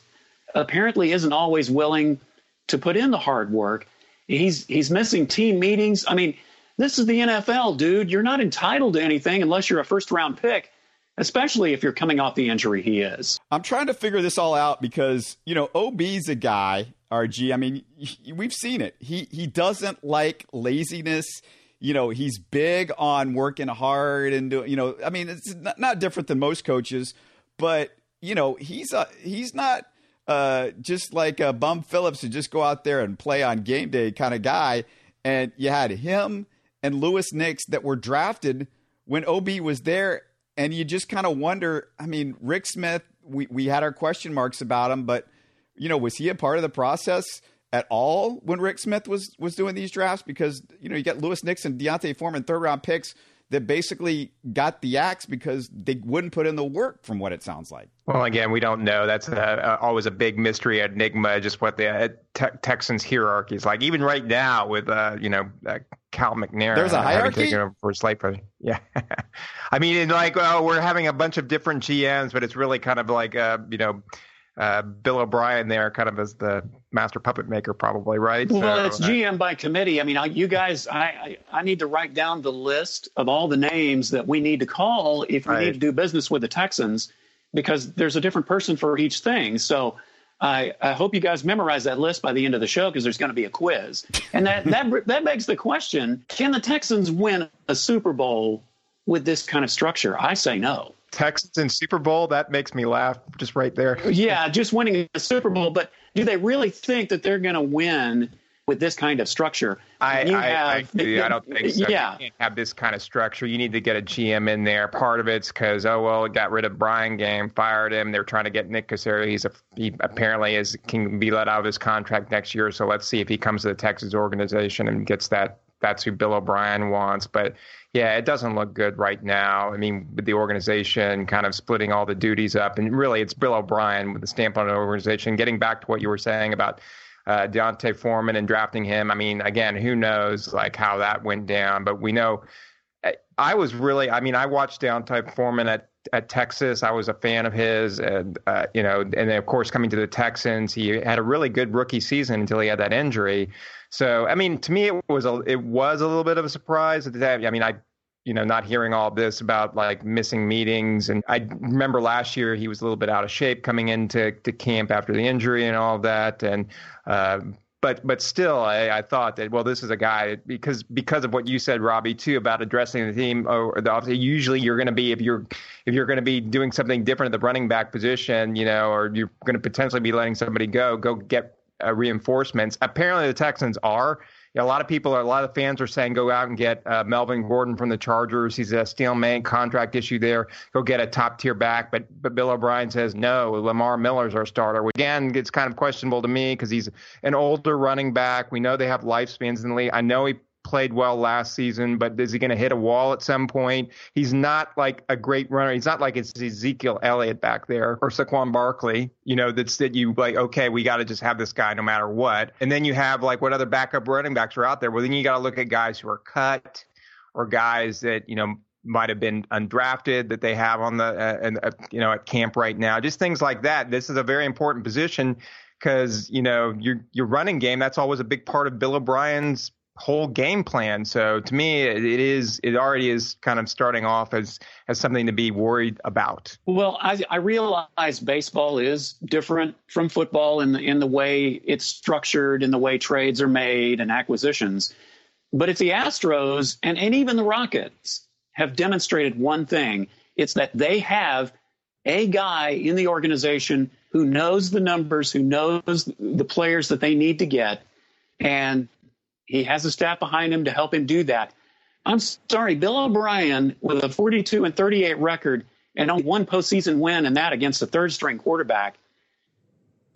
apparently isn't always willing to put in the hard work. He's, he's missing team meetings. I mean, This is the NFL, dude. You're not entitled to anything unless you're a first round pick, especially if you're coming off the injury he is. I'm trying to figure this all out because, you know, OB's a guy, RG. I mean, we've seen it. He he doesn't like laziness. You know, he's big on working hard and doing, you know, I mean, it's not, not different than most coaches, but, you know, he's a, he's not uh, just like a Bum Phillips to just go out there and play on game day kind of guy. And you had him and Louis Nix that were drafted when OB was there. And you just kind of wonder I mean, Rick Smith, we, we had our question marks about him, but, you know, was he a part of the process at all when Rick Smith was, was doing these drafts? Because, you know, you got Louis Nixon, and D'Onta Foreman third round picks that basically got the axe because they wouldn't put in the work from what it sounds like. Well, again, we don't know. That's a, a, always a big mystery enigma, just what the uh, te- Texans hierarchy is like. Even right now with, uh, you know, uh, Cal McNair. There's a hierarchy? Taken over for Slate Yeah. I mean, like, oh, we're having a bunch of different GMs, but it's really kind of like, uh, you know, uh, Bill O'Brien there, kind of as the master puppet maker, probably, right? Well, so, it's GM by committee. I mean, I, you guys, I, I, I need to write down the list of all the names that we need to call if we right. need to do business with the Texans, because there's a different person for each thing. So. I, I hope you guys memorize that list by the end of the show because there's going to be a quiz, and that that that begs the question: Can the Texans win a Super Bowl with this kind of structure? I say no. Texans in Super Bowl, that makes me laugh just right there. yeah, just winning a Super Bowl. But do they really think that they're going to win with this kind of structure? I, I, have, I, I, don't think so. Yeah. You can't have this kind of structure. You need to get a GM in there. Part of it's because, oh, well, it got rid of Brian Gaine, fired him. They're trying to get Nick Caserio. He's a, he apparently is can be let out of his contract next year. So let's see if he comes to the Texas organization and gets that. That's who Bill O'Brien wants. But yeah, it doesn't look good right now. I mean, with the organization kind of splitting all the duties up, and really it's Bill O'Brien with the stamp on the organization. Getting back to what you were saying about uh, D'Onta Foreman and drafting him. I mean, again, who knows like how that went down, but we know. I was really, I mean, I watched D'Onta Foreman at at Texas. I was a fan of his, and uh, you know, and then of course coming to the Texans, he had a really good rookie season until he had that injury. So, I mean, to me, it was a it was a little bit of a surprise. I mean, I you know, not hearing all this about like missing meetings. And I remember last year he was a little bit out of shape coming into to camp after the injury and all of that. And uh, but but still, I, I, thought that well, this is a guy because because of what you said, Robbie, too about addressing the team. Or the usually you're going to be if you're if you're going to be doing something different at the running back position, you know, or you're going to potentially be letting somebody go, go get uh, reinforcements. Apparently, the Texans are. You know, a lot of people, are, a lot of fans are saying go out and get uh, Melvin Gordon from the Chargers. He's a stalemate contract issue there. Go get a top tier back. But but Bill O'Brien says no. Lamar Miller's our starter. Again, it's kind of questionable to me because he's an older running back. We know they have lifespans in the league. I know he played well last season, but is he going to hit a wall at some point? He's not like a great runner. He's not like it's Ezekiel Elliott back there or Saquon Barkley, you know, that's that you like, okay, we got to just have this guy no matter what. And then you have like what other backup running backs are out there. Well, then you got to look at guys who are cut or guys that, you know, might have been undrafted that they have on the, uh, and, uh, you know, at camp right now, just things like that. This is a very important position because, you know, your, your running game, that's always a big part of Bill O'Brien's whole game plan. So to me, it is it already is kind of starting off as as something to be worried about. Well, I, I realize baseball is different from football in the in the way it's structured, in the way trades are made and acquisitions. But if the Astros and, and even the Rockets have demonstrated one thing, it's that they have a guy in the organization who knows the numbers, who knows the players that they need to get, and he has a staff behind him to help him do that. I'm sorry, Bill O'Brien with a 42 and 38 record and only one postseason win, and that against a third string quarterback.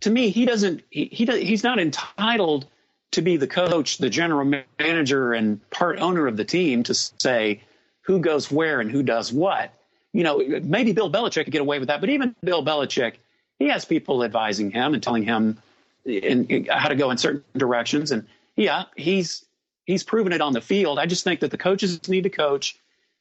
To me, he doesn't. He, he he's not entitled to be the coach, the general manager, and part owner of the team to say who goes where and who does what. You know, maybe Bill Belichick could get away with that, but even Bill Belichick, he has people advising him and telling him in, in, how to go in certain directions. And yeah, he's he's proven it on the field. I just think that the coaches need to coach,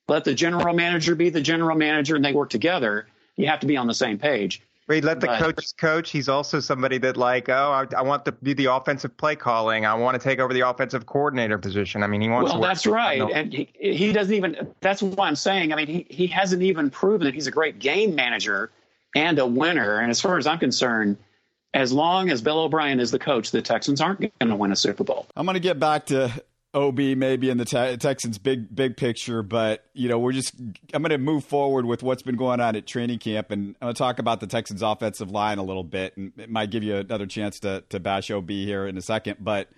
let the general manager be the general manager, and they work together. You have to be on the same page. He let the But- coaches coach. He's also somebody that like, oh, I, I want to do the offensive play calling. I want to take over the offensive coordinator position. I mean, he wants. Well, that's right, and he, he doesn't even. That's why I'm saying. I mean, he he hasn't even proven that he's a great game manager and a winner. And as far as I'm concerned, as long as Bill O'Brien is the coach, the Texans aren't going to win a Super Bowl. I'm going to get back to OB maybe in the te- Texans big big picture, but you know we're just I'm going to move forward with what's been going on at training camp, and I'm going to talk about the Texans offensive line a little bit, and it might give you another chance to to bash OB here in a second, but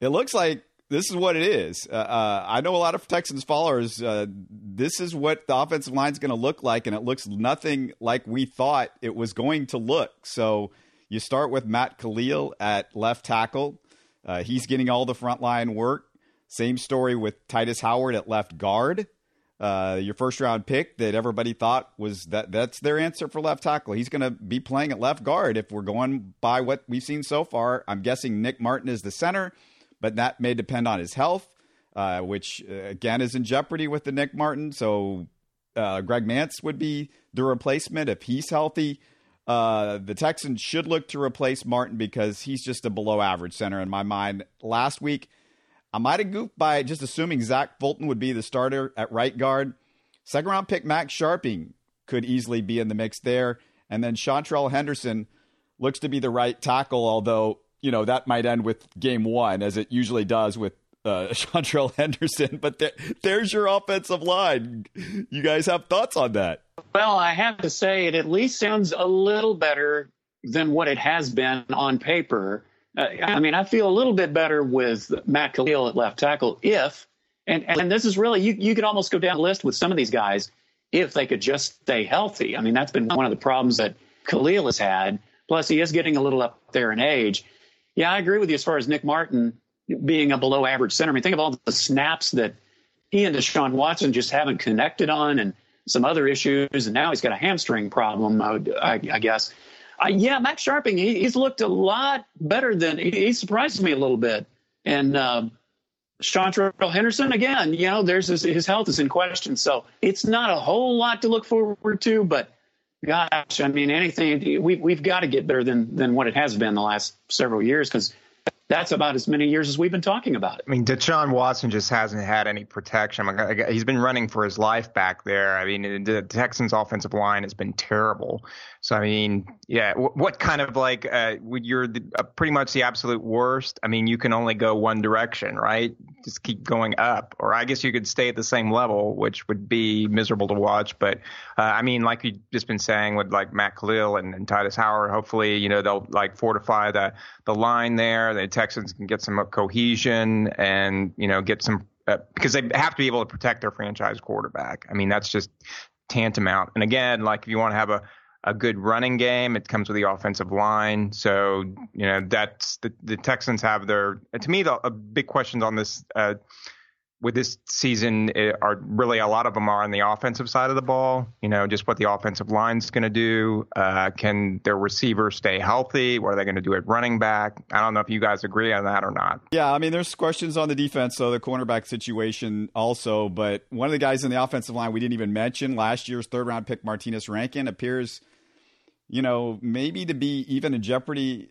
it looks like this is what it is. Uh, uh, I know a lot of Texans followers. Uh, this is what the offensive line is going to look like, and it looks nothing like we thought it was going to look. So you start with Matt Kalil at left tackle. Uh, he's getting all the front line work. Same story with Tytus Howard at left guard. Uh, your first round pick that everybody thought was that that's their answer for left tackle. He's going to be playing at left guard if we're going by what we've seen so far. I'm guessing Nick Martin is the center, but that may depend on his health, uh, which uh, again is in jeopardy with the Nick Martin. So uh, Greg Mancz would be the replacement if he's healthy. Uh, the Texans should look to replace Martin because he's just a below average center in my mind. Last week, I might have goofed by just assuming Zach Fulton would be the starter at right guard. Second round pick Max Scharping could easily be in the mix there. And then Seantrel Henderson looks to be the right tackle, although, you know, that might end with game one, as it usually does with uh, Seantrel Henderson. But there, there's your offensive line. You guys have thoughts on that? Well, I have to say, it at least sounds a little better than what it has been on paper. Uh, I mean, I feel a little bit better with Matt Kalil at left tackle if, and, and this is really, you, you could almost go down the list with some of these guys if they could just stay healthy. I mean, that's been one of the problems that Kalil has had. Plus, he is getting a little up there in age. Yeah, I agree with you as far as Nick Martin being a below average center. I mean, think of all the snaps that he and Deshaun Watson just haven't connected on and some other issues. And now he's got a hamstring problem, I, would, I, I guess. Uh, yeah, Max Scharping, he, he's looked a lot better than he, he surprises me a little bit. And uh, Seantrel Henderson, again, you know, there's his, his health is in question. So it's not a whole lot to look forward to, but gosh, I mean, anything we, we've got to get better than, than what it has been the last several years because that's about as many years as we've been talking about it. I mean, Deshaun Watson just hasn't had any protection. He's been running for his life back there. I mean, the Texans' offensive line has been terrible. So, I mean, yeah, what kind of like uh, you're the, uh, pretty much the absolute worst? I mean, you can only go one direction, right? Just keep going up, or I guess you could stay at the same level, which would be miserable to watch. But uh, I mean, like you've just been saying with like Matt Kalil and, and Tytus Howard, hopefully, you know, they'll like fortify the the line there. The Texans can get some cohesion and you know get some uh, because they have to be able to protect their franchise quarterback. I mean, that's just tantamount. And again, like if you want to have a a good running game. It comes with the offensive line. So, you know, that's the, the Texans have their, to me, the big questions on this, uh, with this season uh, are really a lot of them are on the offensive side of the ball. You know, just what the offensive line's going to do. Uh, can their receivers stay healthy? What are they going to do at running back? I don't know if you guys agree on that or not. Yeah, I mean, there's questions on the defense, so the cornerback situation also. But one of the guys in the offensive line we didn't even mention last year's third round pick, Martinas Rankin, appears, you know, maybe to be even in jeopardy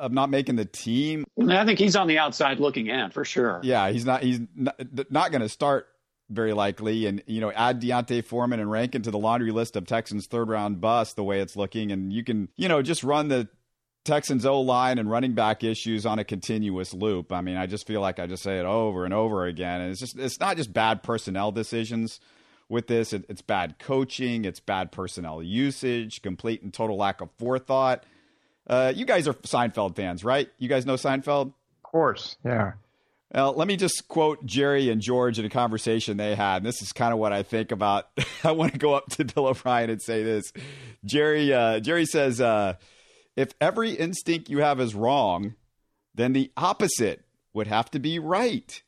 of not making the team. I think he's on the outside looking in for sure. Yeah, he's not. He's not, not going to start very likely, and you know, add D'Onta Foreman and Rankin to the laundry list of Texans third round bust the way it's looking, and you can you know just run the Texans O line and running back issues on a continuous loop. I mean, I just feel like I just say it over and over again, and it's just it's not just bad personnel decisions. With this, it, it's bad coaching, it's bad personnel usage, complete and total lack of forethought. Uh, you guys are Seinfeld fans, right? You guys know Seinfeld? Of course, yeah. Well, let me just quote Jerry and George in a conversation they had. And this is kind of what I think about. I want to go up to Bill O'Brien and say this. Jerry, uh, Jerry says, uh, if every instinct you have is wrong, then the opposite would have to be right.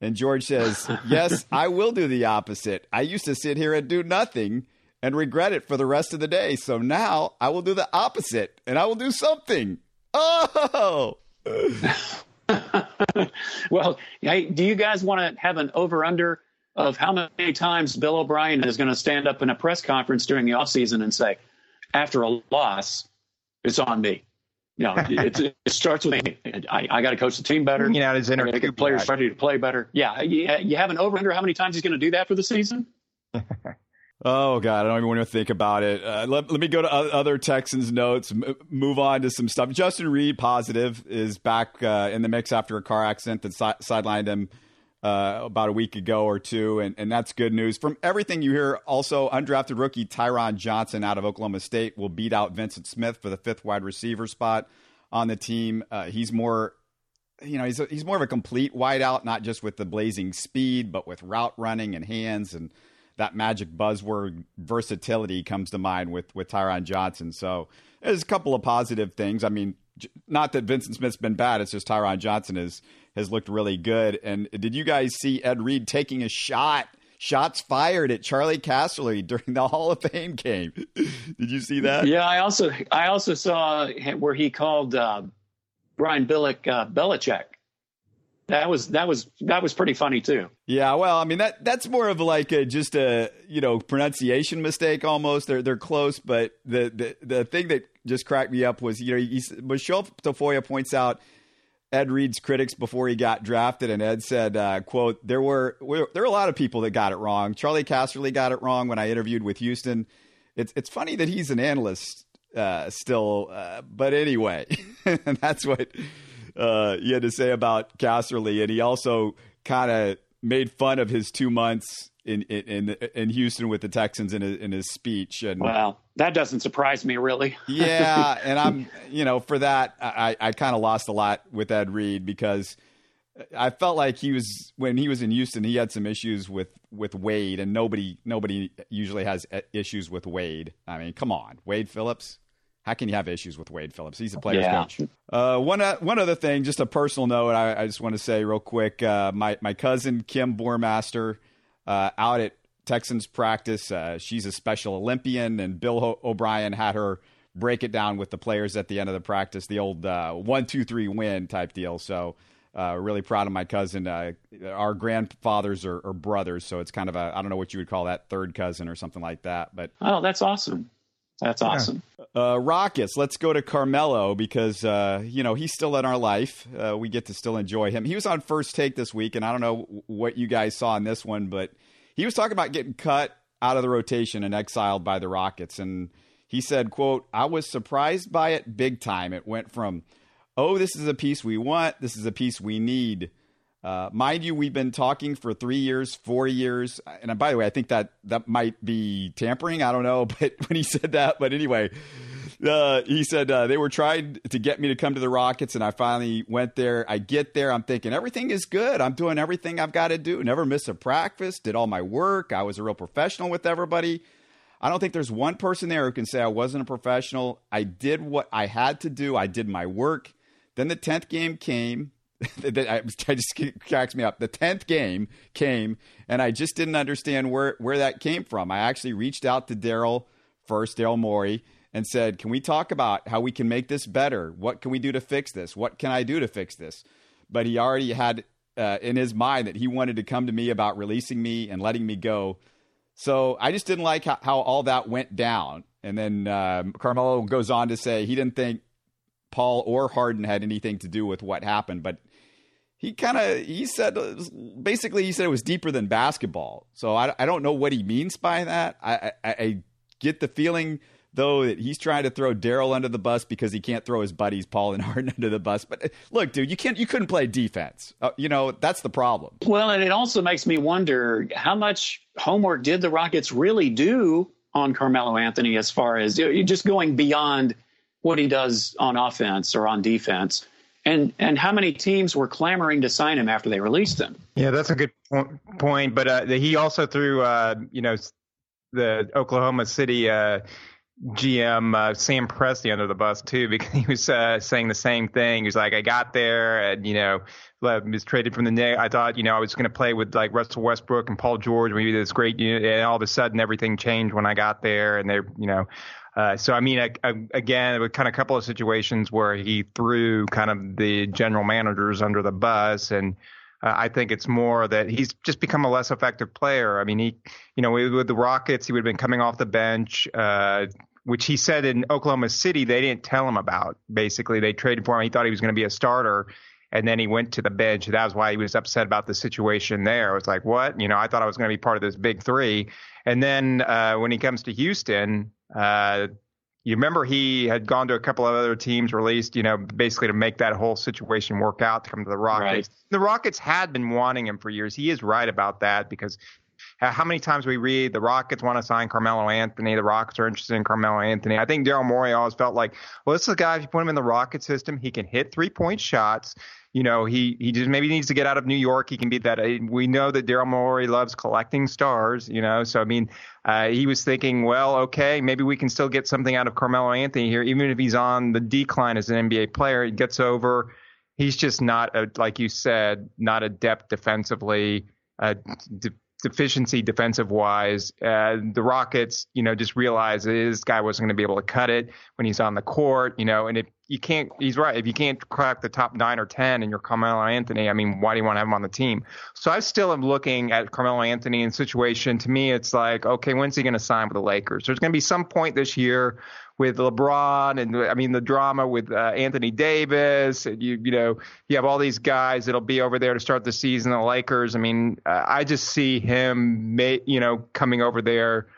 And George says, yes, I will do the opposite. I used to sit here and do nothing and regret it for the rest of the day. So now I will do the opposite and I will do something. Oh. well, hey, do you guys want to have an over under of how many times Bill O'Brien is going to stand up in a press conference during the offseason and say, after a loss, it's on me. You know, it, it, it starts with me. I, I got to coach the team better. You know, his inner I get players ready to play better. Yeah, you, you have an over under how many times he's going to do that for the season? Oh God, I don't even want to think about it. Uh, let, let me go to other Texans notes. M- move on to some stuff. Justin Reid, positive, is back uh, in the mix after a car accident that si- sidelined him uh, about a week ago or two, and, and that's good news. From everything you hear, also undrafted rookie Tyron Johnson out of Oklahoma State will beat out Vyncint Smith for the fifth wide receiver spot on the team. Uh, he's more you know, he's a, he's more of a complete wideout, not just with the blazing speed, but with route running and hands and that magic buzzword versatility comes to mind with with Tyron Johnson. So there's a couple of positive things. I mean, not that Vyncint Smith's been bad. It's just Tyron Johnson has has looked really good. And did you guys see Ed Reed taking a shot? Shots fired at Charley Casserly during the Hall of Fame game. did you see that? Yeah, I also I also saw where he called uh, Brian Billick uh, Belichick that was that was that was pretty funny too. Yeah, well, I mean that that's more of like a just a you know pronunciation mistake almost. They're they're close, but the the the thing that just cracked me up was you know Michelle Tafoya points out Ed Reed's critics before he got drafted, and Ed said, uh, "quote There were there were a lot of people that got it wrong. Charley Casserly got it wrong when I interviewed with Houston. It's it's funny that he's an analyst uh, still, uh, but anyway, that's what." Uh, he had to say about Casserly, and he also kind of made fun of his two months in in in Houston with the Texans in his, in his speech. And well, that doesn't surprise me really. yeah, and I'm you know for that I I kind of lost a lot with Ed Reed because I felt like he was when he was in Houston he had some issues with with Wade and nobody nobody usually has issues with Wade. I mean, come on, Wade Phillips. How can you have issues with Wade Phillips? He's a player's yeah. coach. Uh, one uh, one other thing, just a personal note, I, I just want to say real quick. Uh, my my cousin Kim Boermaster uh, out at Texans practice. Uh, she's a Special Olympian, and Bill Ho- O'Brien had her break it down with the players at the end of the practice, the old uh, one two three win type deal. So. really proud of my cousin. our grandfathers are, are brothers, so it's kind of a I don't know what you would call that third cousin or something like that. But oh, that's awesome. That's awesome. Uh, Rockets. Let's go to Carmelo because uh, you know he's still in our life. Uh, we get to still enjoy him. He was on First Take this week, and I don't know what you guys saw in this one, but he was talking about getting cut out of the rotation and exiled by the Rockets, and he said, "quote I was surprised by it big time. It went from, oh, this is a piece we want, this is a piece we need." Uh, mind you, we've been talking for three years, four years, and by the way, I think that that might be tampering. I don't know, but when he said that, but anyway, uh, he said uh, they were trying to get me to come to the Rockets, and I finally went there. I get there, I'm thinking everything is good. I'm doing everything I've got to do. Never miss a practice. Did all my work. I was a real professional with everybody. I don't think there's one person there who can say I wasn't a professional. I did what I had to do. I did my work. Then the tenth game came I just cracks me up. The tenth game came, and I just didn't understand where where that came from. I actually reached out to Daryl first, Daryl Morey, and said, "Can we talk about how we can make this better? What can we do to fix this? What can I do to fix this?" But he already had uh, in his mind that he wanted to come to me about releasing me and letting me go. So I just didn't like how, how all that went down. And then um, Carmelo goes on to say he didn't think Paul or Harden had anything to do with what happened, but he kind of he said basically he said it was deeper than basketball. So I, I don't know what he means by that. I, I, I get the feeling though that he's trying to throw Daryl under the bus because he can't throw his buddies Paul and Harden under the bus. But uh, look, dude, you can't you couldn't play defense. Uh, you know that's the problem. Well, and it also makes me wonder how much homework did the Rockets really do on Carmelo Anthony as far as just going beyond what he does on offense or on defense and and how many teams were clamoring to sign him after they released him? Yeah, that's a good point. But uh, he also threw, uh, you know, the Oklahoma City uh, GM uh, Sam Presti under the bus too, because he was uh, saying the same thing. He was like, "I got there, and you know, was traded from the Knicks. I thought, you know, I was going to play with like Russell Westbrook and Paul George, maybe this great unit, and all of a sudden everything changed when I got there, and they, you know." Uh, so I mean, I, I, again, it was kind of a couple of situations where he threw kind of the general managers under the bus, and uh, I think it's more that he's just become a less effective player. I mean, he, you know, with the Rockets, he would have been coming off the bench, uh, which he said in Oklahoma City they didn't tell him about. Basically, they traded for him. He thought he was going to be a starter, and then he went to the bench. That was why he was upset about the situation there. It was like, what? You know, I thought I was going to be part of this big three. And then uh, when he comes to Houston, uh, you remember he had gone to a couple of other teams, released, you know, basically to make that whole situation work out to come to the Rockets. Right. The Rockets had been wanting him for years. He is right about that because how many times we read the Rockets want to sign Carmelo Anthony, the Rockets are interested in Carmelo Anthony. I think Daryl Morey always felt like, well, this is a guy, if you put him in the Rocket system, he can hit three point shots you know, he he just maybe needs to get out of New York. He can be that. Uh, we know that Daryl Morey loves collecting stars, you know. So I mean, uh, he was thinking, well, okay, maybe we can still get something out of Carmelo Anthony here, even if he's on the decline as an NBA player. He gets over. He's just not a, like you said, not adept defensively. Uh, deficiency defensive wise. Uh, the Rockets, you know, just realized this guy wasn't going to be able to cut it when he's on the court, you know, and if you can't, he's right. If you can't crack the top nine or 10 and you're Carmelo Anthony, I mean, why do you want to have him on the team? So I still am looking at Carmelo Anthony in situation. To me, it's like, okay, when's he going to sign with the Lakers? There's going to be some point this year with LeBron and I mean the drama with uh, Anthony Davis. And you you know you have all these guys that'll be over there to start the season. The Lakers. I mean uh, I just see him you know coming over there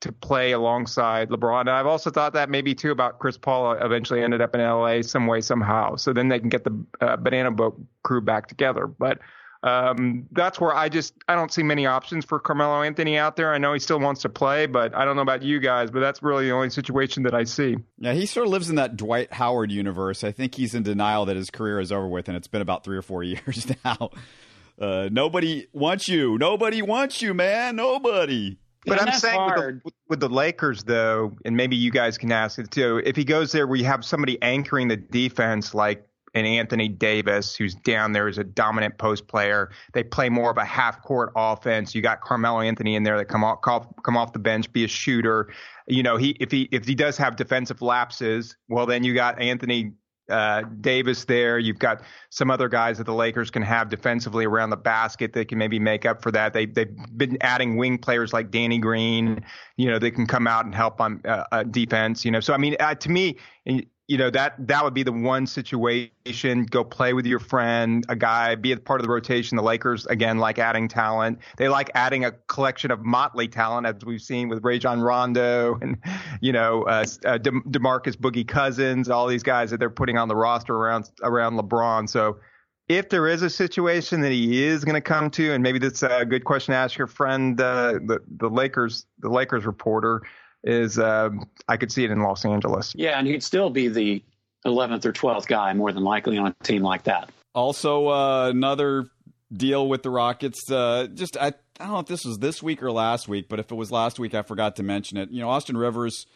to play alongside LeBron. And I've also thought that maybe too about Chris Paul eventually ended up in LA some way somehow. So then they can get the uh, Banana Boat crew back together. But um, that's where I just I don't see many options for Carmelo Anthony out there. I know he still wants to play, but I don't know about you guys, but that's really the only situation that I see. Yeah, he sort of lives in that Dwight Howard universe. I think he's in denial that his career is over with, and it's been about three or four years now. Uh, nobody wants you. Nobody wants you, man. Nobody. But I'm saying with the, with the, Lakers, though, and maybe you guys can ask it too. If he goes there where you have somebody anchoring the defense like and Anthony Davis, who's down there as a dominant post player. They play more of a half court offense. You got Carmelo Anthony in there that come off come off the bench, be a shooter. You know, he if he if he does have defensive lapses, well then you got Anthony uh, Davis there. You've got some other guys that the Lakers can have defensively around the basket that can maybe make up for that. They they've been adding wing players like Danny Green. You know, they can come out and help on uh, uh, defense. You know, so I mean, uh, to me, you know that that would be the one situation. Go play with your friend a guy be a part of the rotation. The lakers again like adding talent. They like adding a collection of motley talent as we've seen with rajon rondo and you know uh, uh, De- demarcus boogie cousins all these guys that they're putting on the roster around around lebron. So if there is a situation that he is going to come to and maybe that's a good question to ask your friend uh, the the lakers the lakers reporter is um, I could see it in Los Angeles. Yeah, and he'd still be the 11th or 12th guy more than likely on a team like that. Also, uh, another deal with the Rockets. Uh, just I, I don't know if this was this week or last week, but if it was last week, I forgot to mention it. You know, Austin Rivers.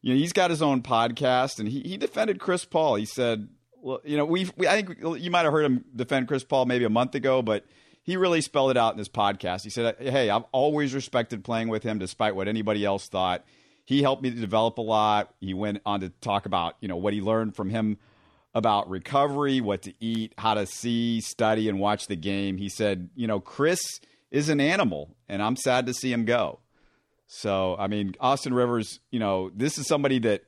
You know, he's got his own podcast, and he, he defended Chris Paul. He said, "Well, you know, we've we, I think you might have heard him defend Chris Paul maybe a month ago, but." he really spelled it out in his podcast. He said, "Hey, I've always respected playing with him, despite what anybody else thought he helped me to develop a lot. He went on to talk about, you know, what he learned from him about recovery, what to eat, how to see, study, and watch the game. He said, you know, Chris is an animal, and I'm sad to see him go. So, I mean, Austin Rivers, you know, this is somebody that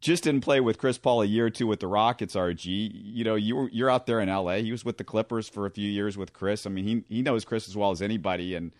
just didn't play with Chris Paul a year or two with the Rockets. RG, you know, you you're out there in LA. He was with the Clippers for a few years with Chris. I mean, he he knows Chris as well as anybody, and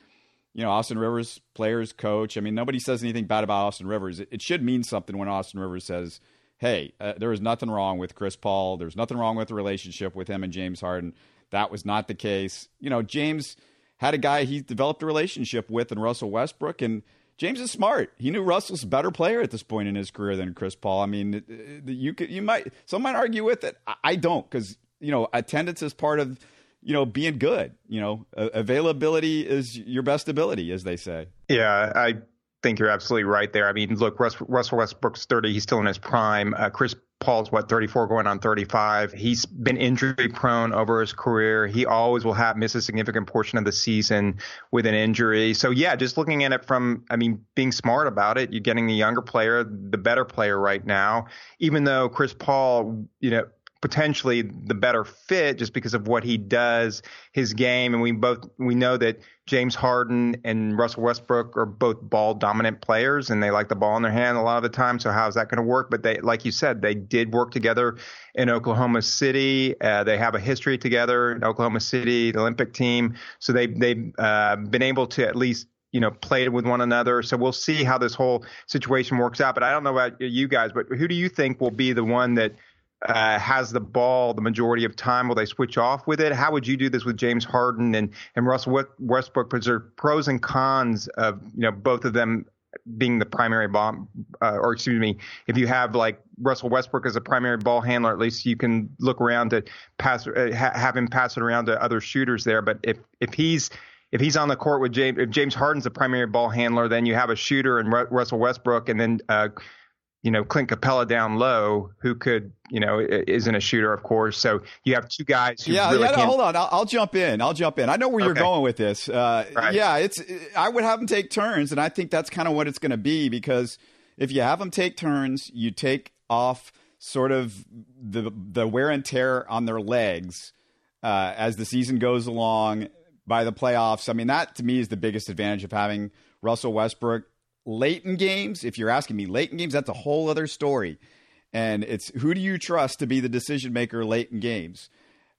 you know, Austin Rivers, players, coach. I mean, nobody says anything bad about Austin Rivers. It, it should mean something when Austin Rivers says, hey, uh, there is nothing wrong with Chris Paul. There's nothing wrong with the relationship with him and James Harden. That was not the case. You know, James had a guy he developed a relationship with in Russell Westbrook, and James is smart. He knew Russell's a better player at this point in his career than Chris Paul. I mean, you could, you might, some might argue with it. I don't, because, you know, attendance is part of you know, being good. You know, availability is your best ability, as they say. Yeah, I think you're absolutely right there. I mean, look, Russell Westbrook's 30. He's still in his prime. Uh, Chris Paul's what 34 going on 35. He's been injury prone over his career. He always will have miss a significant portion of the season with an injury. So yeah, just looking at it from I mean being smart about it, you're getting the younger player, the better player right now. Even though Chris Paul, you know, potentially the better fit just because of what he does, his game, and we both we know that James Harden and Russell Westbrook are both ball dominant players and they like the ball in their hand a lot of the time. So how's that going to work? But they, like you said, they did work together in Oklahoma City. Uh, they have a history together in Oklahoma City, the Olympic team. So they they've uh, been able to at least you know, played with one another. So we'll see how this whole situation works out. But I don't know about you guys, but who do you think will be the one that uh, has the ball the majority of time? Will they switch off with it? How would you do this with James Harden and, and Russell Westbrook? Because there pros and cons of, you know, both of them being the primary ball, uh, or excuse me, if you have like Russell Westbrook as a primary ball handler, at least you can look around to pass, uh, ha- have him pass it around to other shooters there. But if, if he's, if he's on the court with James, if James Harden's a primary ball handler, then you have a shooter and Russell Westbrook, and then uh, you know Clint Capela down low, who could you know isn't a shooter, of course. So you have two guys. Who yeah, really yeah. No, hold on, I'll, I'll, jump in. I'll jump in. I know where you're going with this. Uh, right. Yeah, it's. I would have them take turns, and I think that's kind of what it's going to be because if you have them take turns, you take off sort of the the wear and tear on their legs uh, as the season goes along by the playoffs. I mean, that to me is the biggest advantage of having Russell Westbrook late in games. If you're asking me late in games, that's a whole other story. And it's who do you trust to be the decision maker late in games?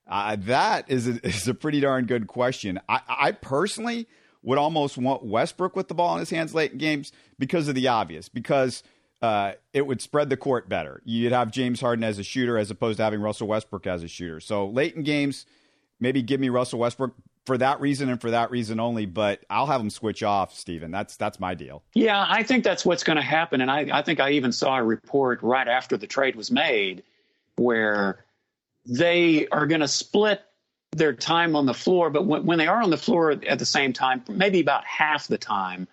Uh, that is a, is a pretty darn good question. I, I personally would almost want Westbrook with the ball in his hands late in games because of the obvious, because uh, it would spread the court better. You'd have James Harden as a shooter as opposed to having Russell Westbrook as a shooter. So late in games, maybe give me Russell Westbrook for that reason and for that reason only. But I'll have them switch off, Stephen. That's that's my deal. Yeah, I think that's what's going to happen. And I, I think I even saw a report right after the trade was made where they are going to split their time on the floor. But when, when they are on the floor at the same time, maybe about half the time,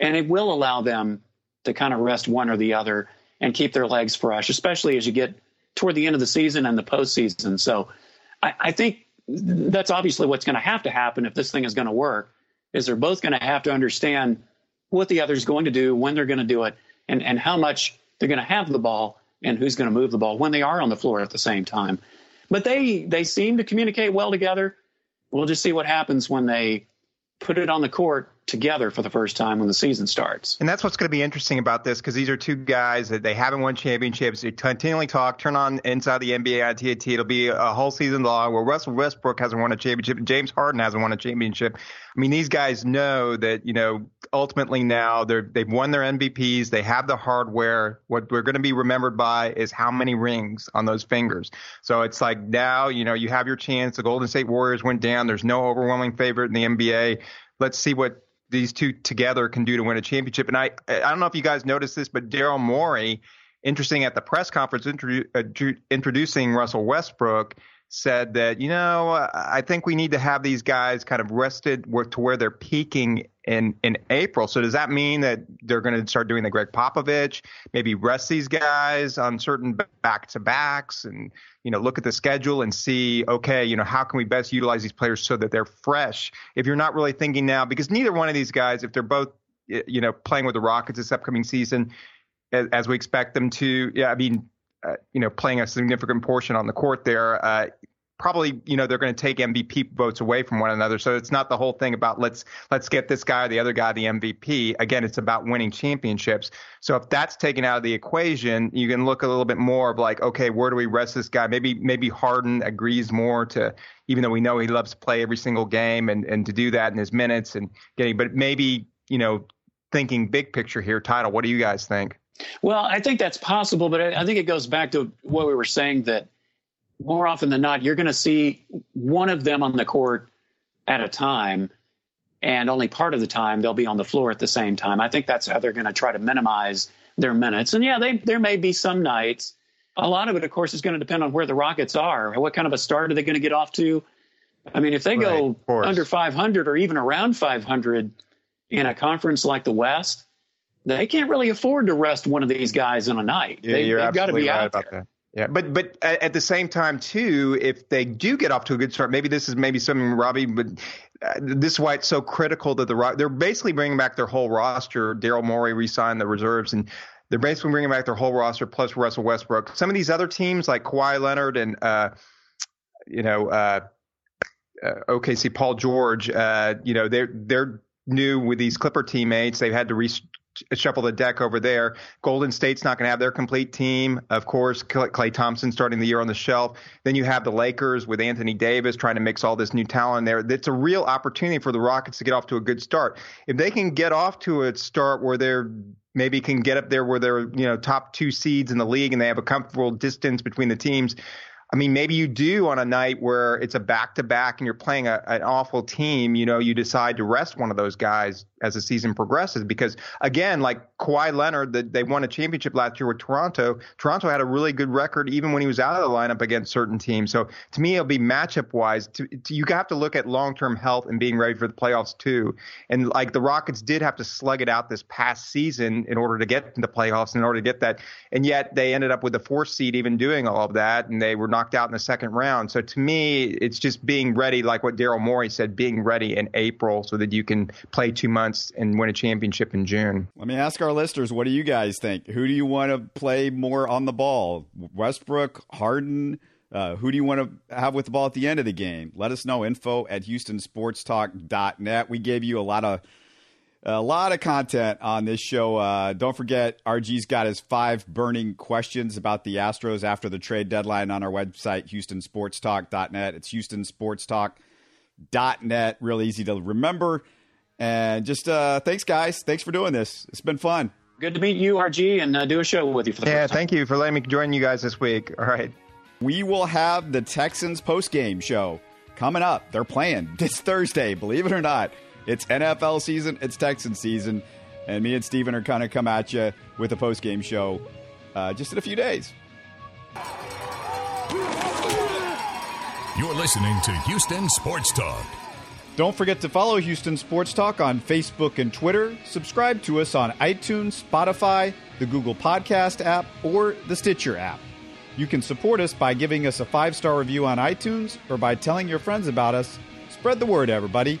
and it will allow them to kind of rest one or the other and keep their legs fresh, especially as you get toward the end of the season and the postseason. So I, I think that's obviously what's going to have to happen if this thing is going to work is they're both going to have to understand what the other's going to do when they're going to do it and, and how much they're going to have the ball and who's going to move the ball when they are on the floor at the same time. But they they seem to communicate well together. We'll just see what happens when they put it on the court together for the first time when the season starts. And that's what's going to be interesting about this because these are two guys that they haven't won championships. They continually talk, turn on inside the NBA on TNT. It'll be a whole season long where Russell Westbrook hasn't won a championship and James Harden hasn't won a championship. I mean, these guys know that, you know, ultimately now they're, they've won their MVPs. They have the hardware. What we're going to be remembered by is how many rings on those fingers. So it's like now, you know, you have your chance. The Golden State Warriors went down. There's no overwhelming favorite in the NBA. Let's see what these two together can do to win a championship. And I, I don't know if you guys noticed this, but Daryl Morey, interesting at the press conference introdu- uh, introducing Russell Westbrook, said that you know I think we need to have these guys kind of rested to where they're peaking in in April. So does that mean that they're going to start doing the Gregg Popovich, maybe rest these guys on certain back to backs, and you know look at the schedule and see okay you know how can we best utilize these players so that they're fresh? If you're not really thinking now, because neither one of these guys, if they're both you know playing with the Rockets this upcoming season, as, we expect them to, yeah, I mean uh, you know, playing a significant portion on the court there. Uh, probably, you know, they're going to take MVP votes away from one another. So it's not the whole thing about let's let's get this guy or the other guy the MVP. Again, it's about winning championships. So if that's taken out of the equation, you can look a little bit more of like, okay, where do we rest this guy? Maybe maybe Harden agrees more to, even though we know he loves to play every single game and and to do that in his minutes and getting, but maybe you know, thinking big picture here, title. What do you guys think? Well, I think that's possible, but I think it goes back to what we were saying that more often than not, you're going to see one of them on the court at a time, and only part of the time they'll be on the floor at the same time. I think that's how they're going to try to minimize their minutes. And yeah, they, there may be some nights. A lot of it, of course, is going to depend on where the Rockets are. What kind of a start are they going to get off to? I mean, if they right, go under 500 or even around 500 in a conference like the West, they can't really afford to rest one of these guys in a night. Yeah, they, have got to be right out there. Yeah, but but at the same time too, if they do get off to a good start, maybe this is maybe something Robbie, but uh, this is why it's so critical that the they're basically bringing back their whole roster. Daryl Morey re-signed the reserves, and They're basically bringing back their whole roster plus Russell Westbrook. Some of these other teams like Kawhi Leonard and uh, you know uh, uh, OKC Paul George, uh, you know they're they're new with these Clipper teammates. They've had to re- shuffle the deck over there. Golden State's not going to have their complete team. Of course, Klay Thompson starting the year on the shelf. Then you have the Lakers with Anthony Davis trying to mix all this new talent there. It's a real opportunity for the Rockets to get off to a good start. If they can get off to a start where they're maybe can get up there where they're you know top two seeds in the league and they have a comfortable distance between the teams I mean, maybe you do on a night where it's a back to back and you're playing a, an awful team, you know, you decide to rest one of those guys as the season progresses. Because again, like Kawhi Leonard, the, they won a championship last year with Toronto. Toronto had a really good record even when he was out of the lineup against certain teams. So to me, it'll be matchup wise. To, to, you have to look at long term health and being ready for the playoffs too. And like the Rockets did have to slug it out this past season in order to get the playoffs, in order to get that. And yet they ended up with the fourth seed even doing all of that. And they were not knocked out in the second round. So to me, it's just being ready, like what Daryl Morey said, being ready in April so that you can play two months and win a championship in June. Let me ask our listeners, what do you guys think? Who do you want to play more on the ball? Westbrook, Harden? Uh, who do you want to have with the ball at the end of the game? Let us know. Info at HoustonSportsTalk.net. We gave you a lot of a lot of content on this show. Uh, don't forget, RG's got his five burning questions about the Astros after the trade deadline on our website, HoustonSportsTalk.net. It's HoustonSportsTalk.net. Real easy to remember. And just uh, thanks, guys. Thanks for doing this. It's been fun. Good to meet you, RG, and uh, do a show with you for the yeah, thank you for letting me join you guys this week. All right. We will have the Texans post game show coming up. They're playing this Thursday, believe it or not. It's NFL season, it's Texan season, and me and Steven are kind of come at you with a post game show uh, just in a few days. You're listening to Houston Sports Talk. Don't forget to follow Houston Sports Talk on Facebook and Twitter. Subscribe to us on iTunes, Spotify, the Google Podcast app, or the Stitcher app. You can support us by giving us a five star review on iTunes or by telling your friends about us. Spread the word, everybody.